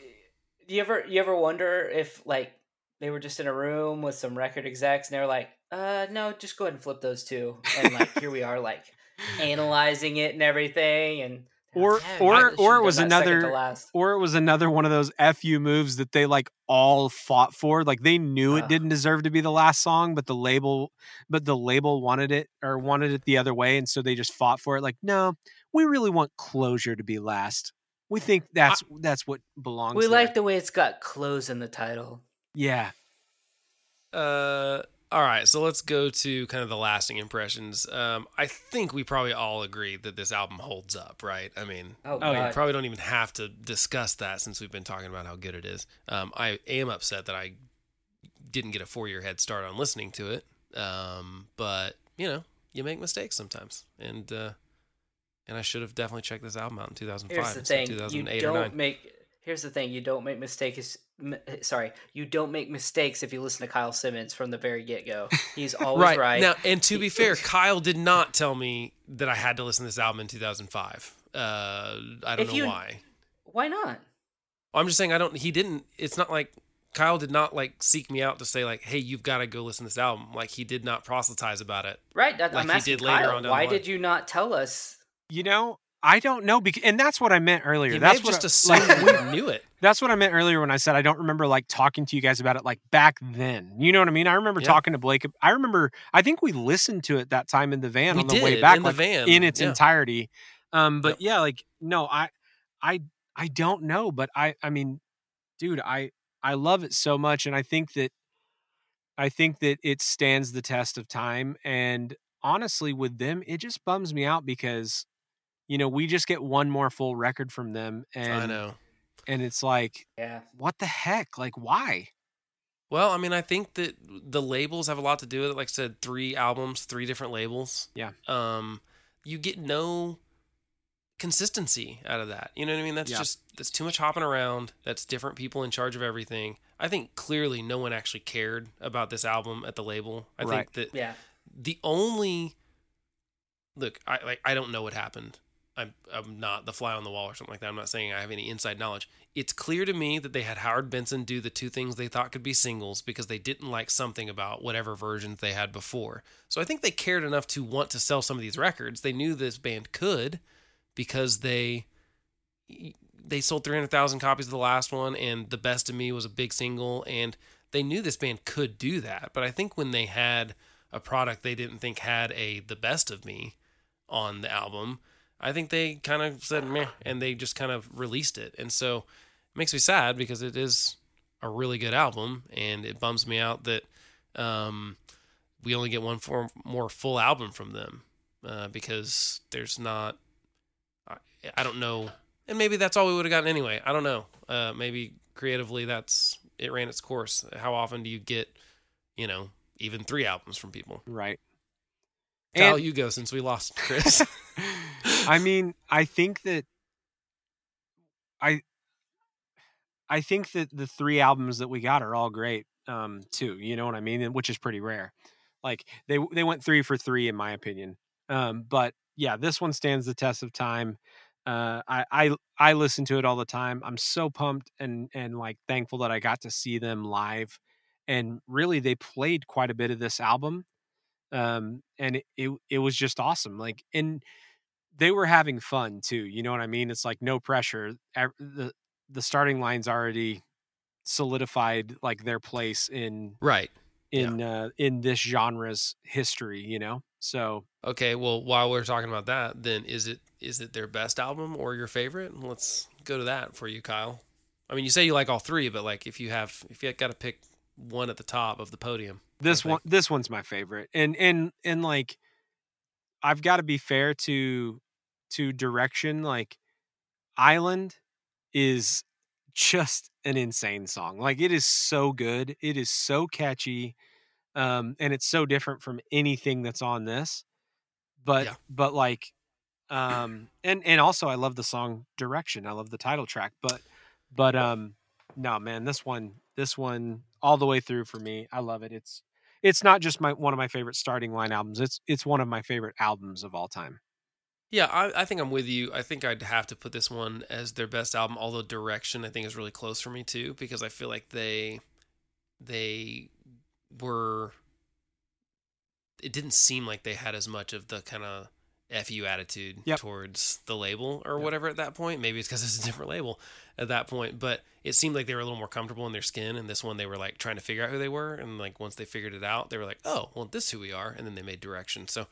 Do you ever you ever wonder if like they were just in a room with some record execs and they were like, uh no, just go ahead and flip those two. And like here we are like *laughs* analyzing it and everything and Or- "Yeah, or- or it was that second to another- Or it was another one of those fu moves that they like all fought for. Like they knew it didn't deserve to be the last song, but the label, but the label wanted it or wanted it the other way, and so they just fought for it. Like, no, we really want closure to be last. We think that's that's what belongs. We there. like the way it's got close in the title. yeah. Uh, all right, so let's go to kind of the lasting impressions. Um, I think we probably all agree that this album holds up, right? I mean, Oh, Oh, we probably don't even have to discuss that since we've been talking about how good it is. Um, I am upset that I didn't get a four year head start on listening to it. Um, but you know, you make mistakes sometimes, and uh, and I should have definitely checked this album out in 2005 Here's the instead of thing: you 2008 or don't 9. make. Here's the thing: you don't make mistakes. M- Sorry, you don't make mistakes if you listen to Kyle Simmons from the very get go. *laughs* He's always right. Now, and to be fair, *laughs* Kyle did not tell me that I had to listen to this album in 2005. Uh, I don't If know you- why. Why not? I'm just saying I don't. He didn't. It's not like Kyle did not like seek me out to say like, "Hey, you've got to go listen to this album." Like he did not proselytize about it. Right. That, Like I'm he asking did later on down why the line. did you not tell us? You know, I don't know, because, and that's what I meant earlier. He that's what just I, assumed like, we knew it. *laughs* That's what I meant earlier when I said I don't remember like talking to you guys about it like back then. You know what I mean? I remember Yeah. talking to Blake. I remember I think we listened to it that time in the van We on the way back in the van, in its yeah. entirety. Um but Yep. yeah, like no, I I I don't know, but I I mean, dude, I I love it so much and I think that I think that it stands the test of time and honestly with them it just bums me out because you know, we just get one more full record from them and I know. and it's like Yeah. what the heck? Like, why? Well, I mean, I think that the labels have a lot to do with it. Like I said, three albums, three different labels. Yeah. Um, you get no consistency out of that. You know what I mean? That's Yeah. just that's too much hopping around. That's different people in charge of everything. I think clearly no one actually cared about this album at the label. I Right. think that Yeah. the only look, I like I don't know what happened. I'm I'm not the fly on the wall or something like that. I'm not saying I have any inside knowledge. It's clear to me that they had Howard Benson do the two things they thought could be singles because they didn't like something about whatever versions they had before. So I think they cared enough to want to sell some of these records. They knew this band could because they they sold 300,000 copies of the last one and The Best of Me was a big single and they knew this band could do that. But I think when they had a product they didn't think had a The Best of Me on the album, I think they kind of said meh and they just kind of released it. And so it makes me sad because it is a really good album and it bums me out that um, we only get one for, more full album from them uh, because there's not I, I don't know. And maybe that's all we would have gotten anyway. I don't know. Uh, maybe creatively that's it ran its course. How often do you get you know even three albums from people? Right. Kyle, And- you go since we lost chris *laughs* I *laughs* mean, I think that I I think that the three albums that we got are all great um too, you know what I mean, which is pretty rare. Like they they went three for three in my opinion. Um, but yeah, this one stands the test of time. Uh, I I I listen to it all the time. I'm so pumped and and like thankful that I got to see them live, and really they played quite a bit of this album, um, and it it, it was just awesome. Like and they were having fun too. You know what I mean? It's like no pressure. The the starting line's already solidified like their place in Right. in uh in this genre's history, you know? So Okay, well, while we're talking about that, then is it is it their best album or your favorite? Let's go to that for you, Kyle. I mean, you say you like all three, but like if you have if you got to pick one at the top of the podium, this one this one's my favorite. And and and like I've got to be fair to to direction like Island is just an insane song. Like it is so good. It is so catchy. Um and it's so different from anything that's on this. But Yeah. but like um and and also I love the song Direction. I love the title track, but but um no man, this one this one all the way through for me. I love it. It's it's not just my one of my favorite starting line albums. It's it's one of my favorite albums of all time. Yeah, I, I think I'm with you. I think I'd have to put this one as their best album. Although direction, I think is really close for me too, because I feel like they they were. It didn't seem like they had as much of the kind of fu attitude Yep. towards the label or Yep. whatever at that point. Maybe it's because it's a different label at that point, but it seemed like they were a little more comfortable in their skin. And this one, they were like trying to figure out who they were, and like once they figured it out, they were like, "Oh, well, this is who we are," and then they made direction. So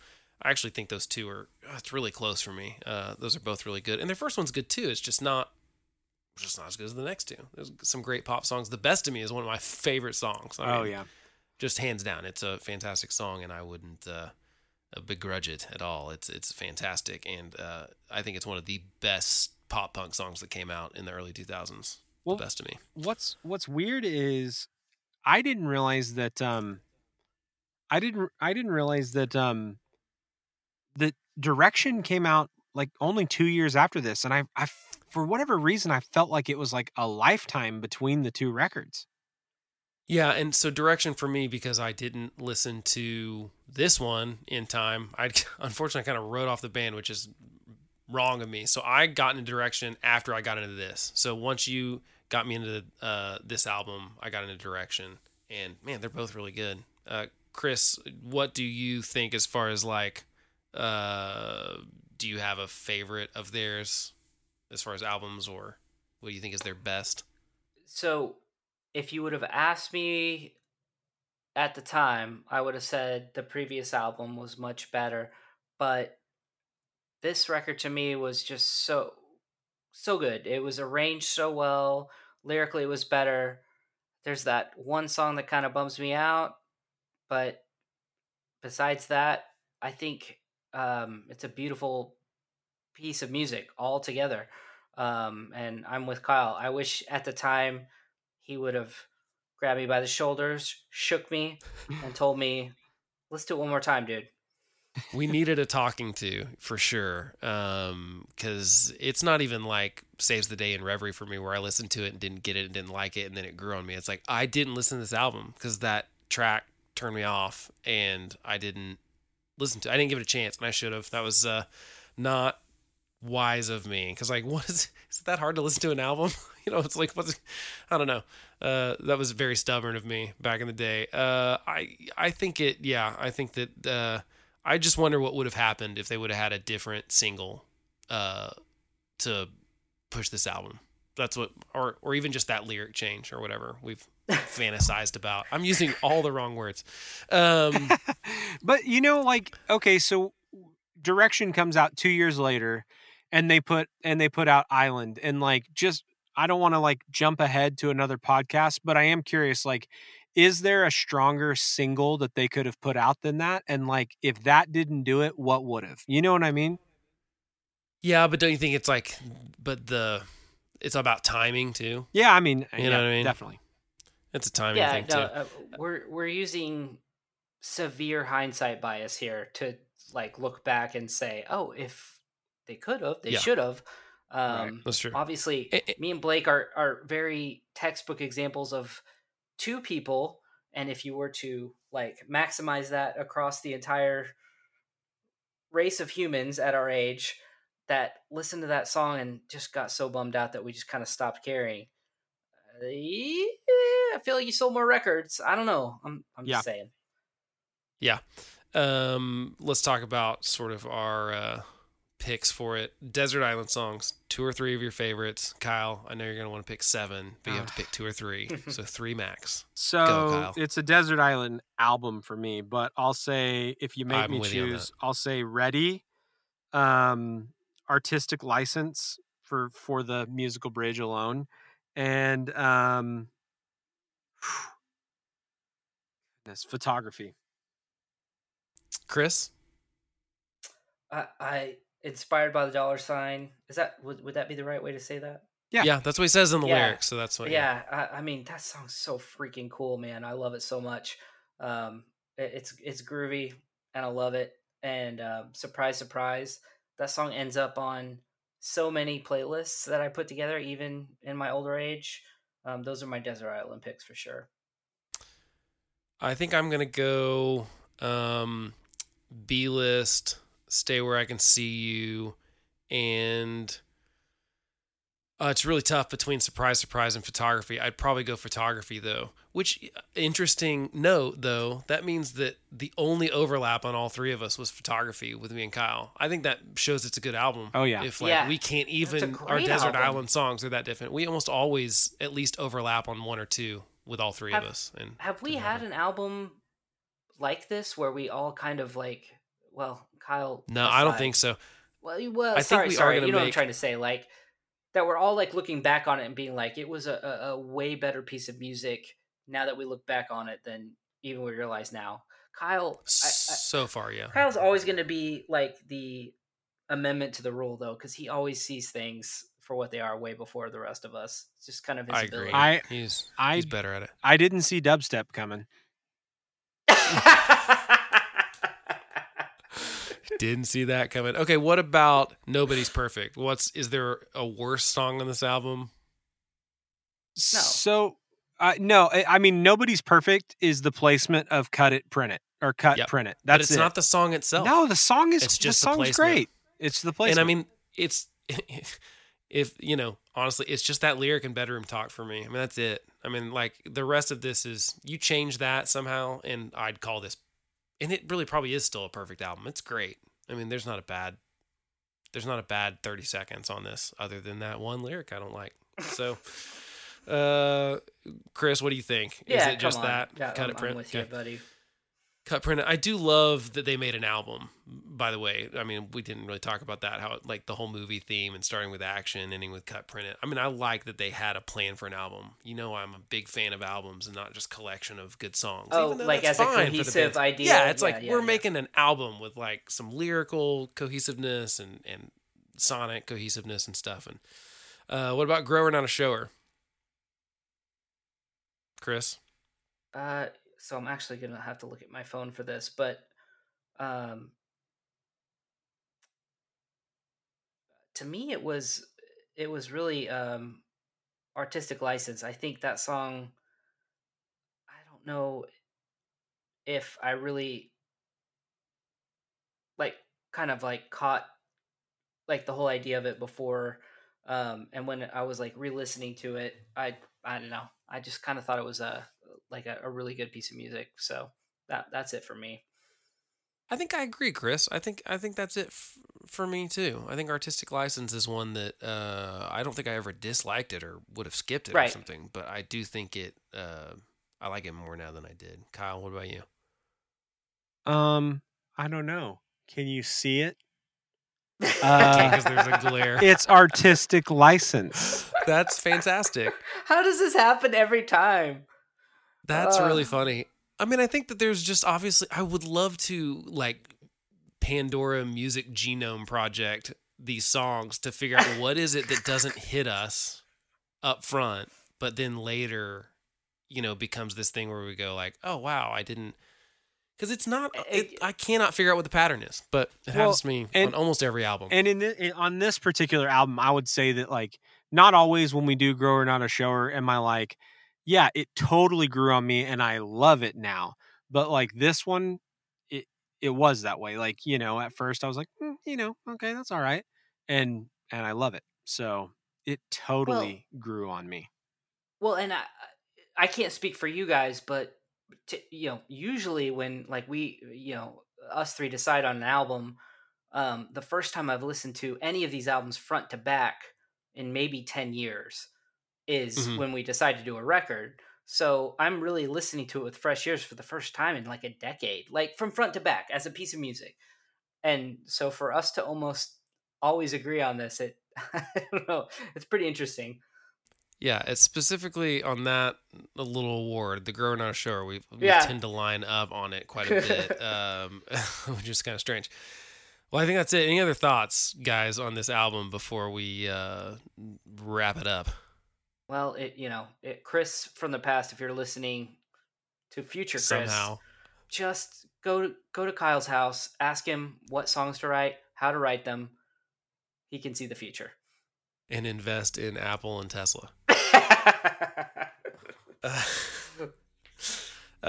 I actually think those two are oh, it's really close for me. Uh, those are both really good, and their first one's good too. It's just not just not as good as the next two. There's some great pop songs. The best of me is one of my favorite songs. I oh mean, yeah. just hands down, it's a fantastic song, and I wouldn't uh, begrudge it at all. It's it's fantastic, and uh, I think it's one of the best pop punk songs that came out in the early 2000s. Well, the best of me. what's what's weird is I didn't realize that um I didn't I didn't realize that um that direction came out like only 2 years after this and I I for whatever reason I felt like it was like a lifetime between the two records. Yeah, and so direction for me because I didn't listen to this one in time. *laughs* I unfortunately kind of wrote off the band, which is wrong of me. So I got into direction after I got into this. So once you got me into uh, this album, I got into direction, and man, they're both really good. Uh, Chris, what do you think as far as like, uh, do you have a favorite of theirs as far as albums, or what do you think is their best? So, if you would have asked me at the time, I would have said the previous album was much better, but this record to me was just so so good. It was arranged so well, lyrically it was better. There's that one song that kind of bums me out, but besides that, I think um, it's a beautiful piece of music altogether. Um, and I'm with Kyle. I wish at the time he would have grabbed me by the shoulders, shook me, and *laughs* told me, "Let's do it one more time, dude." we needed a talking to for sure because it's not even like saves the day in reverie for me where i listened to it and didn't get it and didn't like it and then it grew on me it's like i didn't listen to this album because that track turned me off and i didn't listen to i didn't give it a chance and i should have. That was uh, not wise of me. Because like *laughs* what is is it that hard to listen to an album? *laughs* You know it's like what's i don't know. Uh, that was very stubborn of me back in the day. Uh, i i think it yeah i think that uh, I just wonder what would have happened if they would have had a different single uh, to push this album. That's what, or or even just that lyric change or whatever we've fantasized about. I'm using all the wrong words. Um, *laughs* but you know like okay, so direction comes out 2 years later and they put and they put out Island and like just I don't want to like jump ahead to another podcast, but I am curious like is there a stronger single that they could have put out than that and like if that didn't do it what would have? You know what I mean? yeah, but don't you think it's like, but the it's about timing too. Yeah, I mean, You know what I mean? definitely. It's a timing yeah, thing no, too. uh, we're we're using severe hindsight bias here to like look back and say, oh, if they could have, they Yeah. should have. Right. Um, That's true. obviously, Eh, eh. me and Blake are are very textbook examples of two people, and if you were to like maximize that across the entire race of humans at our age that listened to that song and just got so bummed out that we just kind of stopped caring. Uh, yeah, I feel like you sold more records. I don't know. I'm I'm Yeah. just saying. Yeah. Um, let's talk about sort of our uh, picks for it. Desert Island songs, two or three of your favorites. Kyle, I know you're going to want to pick seven, but you have to Ah. pick two or three. *laughs* so three max. So Kyle. it's a Desert Island album for me, but I'll say if you make I'm me with you on choose, I'll say Ready, um, artistic license for for the musical bridge alone, and um, goodness, photography. Chris? I, I inspired by the dollar sign. Is that would, would that be the right way to say that? Yeah. Yeah, that's what he says in the Yeah. lyrics. So that's what. yeah, I, I mean that song's so freaking cool, man. I love it so much. Um, it- it's it's groovy and I love it. And um, surprise, surprise, that song ends up on so many playlists that I put together, even in my older age. Um, those are my desert island picks for sure. I think I'm gonna go um, B list, stay where I can see you, and uh, it's really tough between surprise, surprise, and photography. I'd probably go photography though. Which interesting note though, that means that the only overlap on all three of us was photography with me and Kyle. I think that shows it's a good album. Oh, yeah. if like Yeah. we can't even our desert album. island songs are that different. We almost always at least overlap on one or two with all three Have- of us. And Have we had an album like this where we all kind of like, well, Kyle? No, I don't think so. Well, you- well, I think sorry, we are sorry. gonna you know what I'm trying to say, like that we're all like looking back on it and being like, it was a, a, a way better piece of music now that we look back on it than even we realize now. Kyle, I, I, so far, yeah. Kyle's always going to be like the amendment to the rule, though, because he always sees things for what they are way before the rest of us. It's just kind of his I agree. I- he's I- he's better at it. I didn't see dubstep coming. *laughs* Didn't see that coming. Okay, what about Nobody's Perfect? What's is there a worse song on this album? No. So, uh, no, I, I mean, nobody's perfect is the placement of cut it, print it, or cut, Yep. print it. But That's it's it. not the song itself. No, the song is It's the just the song's placement. great. It's the placement. and I mean, it's *laughs* if you know, honestly, it's just that lyric and bedroom talk for me. I mean, that's it. I mean, like the rest of this is you change that somehow, and I'd call this, and it really probably is still a perfect album. It's great. I mean, there's not a bad, there's not a bad 30 seconds on this, other than that one lyric I don't like. So, *laughs* uh, Chris, what do you think? yeah, is it just on. that Yeah, cut I'm, it print? I'm with you, buddy. Cut print. I do love that they made an album by the way. I mean we didn't really talk about that how like the whole movie theme and starting with action ending with cut print. It i mean i like that they had a plan for an album. You know i'm a big fan of albums and not just collection of good songs Oh, like as a cohesive idea? yeah it's Yeah, like yeah, we're yeah. making an album with like some lyrical cohesiveness and and sonic cohesiveness and stuff. And uh what about grower not a shower? Chris? Uh, so I'm actually gonna have to look at my phone for this, but um, to me it was it was really um artistic license. I think that song. I don't know if I really like kind of like caught like the whole idea of it before um and when i was like re-listening to it i i don't know i just kind of thought it was a like a, a really good piece of music so that that's it for me I think I agree, Chris. I think I think that's it f- for me too. I think artistic license is one that uh, I don't think I ever disliked it or would have skipped it or something, but I do think it. Uh, I like it more now than I did. Kyle, what about you? um, I don't know. Can you see it? *laughs* Because Uh, there's a glare. *laughs* it's artistic license. That's fantastic. *laughs* how does this happen every time That's really Uh. funny. I mean, I think that there's just obviously I would love to like Pandora Music Genome Project these songs to figure out what is it that doesn't hit us up front, but then later, you know, becomes this thing where we go like, "Oh wow, I didn't." Because it's not, it, I cannot figure out what the pattern is, but it Well, happens to me and- on almost every album. And in, thi- in on this particular album, I would say that like not always when we do grower not a shower am I like, yeah, it totally grew on me and I love it now. but like this one, it it was that way. Like you know, at first I was like, "Mm, you know, okay, that's all right, and and I love it. So it totally grew on me. Well, and I I can't speak for you guys, but t you know, usually when like we, you know, us three decide on an album, um, the first time I've listened to any of these albums front to back in maybe ten years is Mhm. when we decide to do a record. So I'm really listening to it with fresh ears for the first time in like a decade, like from front to back as a piece of music. And so for us to almost always agree on this, it *laughs* I don't know, it's pretty interesting. Yeah, it's specifically on that little award, the Grower Not a Shower. We, we Yeah. tend to line up on it quite a bit, *laughs* um, *laughs* which is kind of strange. Well, I think that's it. Any other thoughts, guys, on this album before we uh, wrap it up? Well, it you know, it, Chris from the past, if you're listening to future Chris, Somehow, just go to go to Kyle's house, ask him what songs to write, how to write them. He can see the future. and invest in Apple and Tesla. *laughs* *laughs* Uh,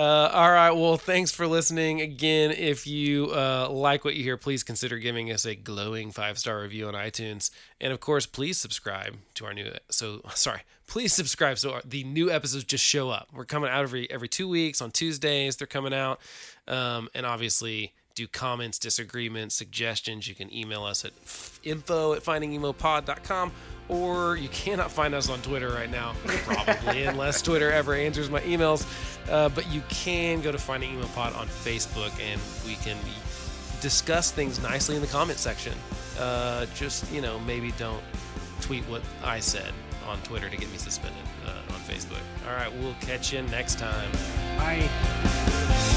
all right. Well, thanks for listening. Again, if you uh, like what you hear, please consider giving us a glowing five star review on iTunes, and of course, please subscribe to our new. So *laughs* sorry, please subscribe so the new episodes just show up. We're coming out every every two weeks on Tuesdays. They're coming out, um, and obviously. Do comments, disagreements, suggestions. You can email us at info at findingemopod.com or you cannot find us on Twitter right now, probably, *laughs* unless Twitter ever answers my emails. Uh, but you can go to Finding Emo Pod on Facebook, and we can discuss things nicely in the comment section. Uh, just you know, maybe don't tweet what I said on Twitter to get me suspended uh, on Facebook. All right, we'll catch you next time. Bye.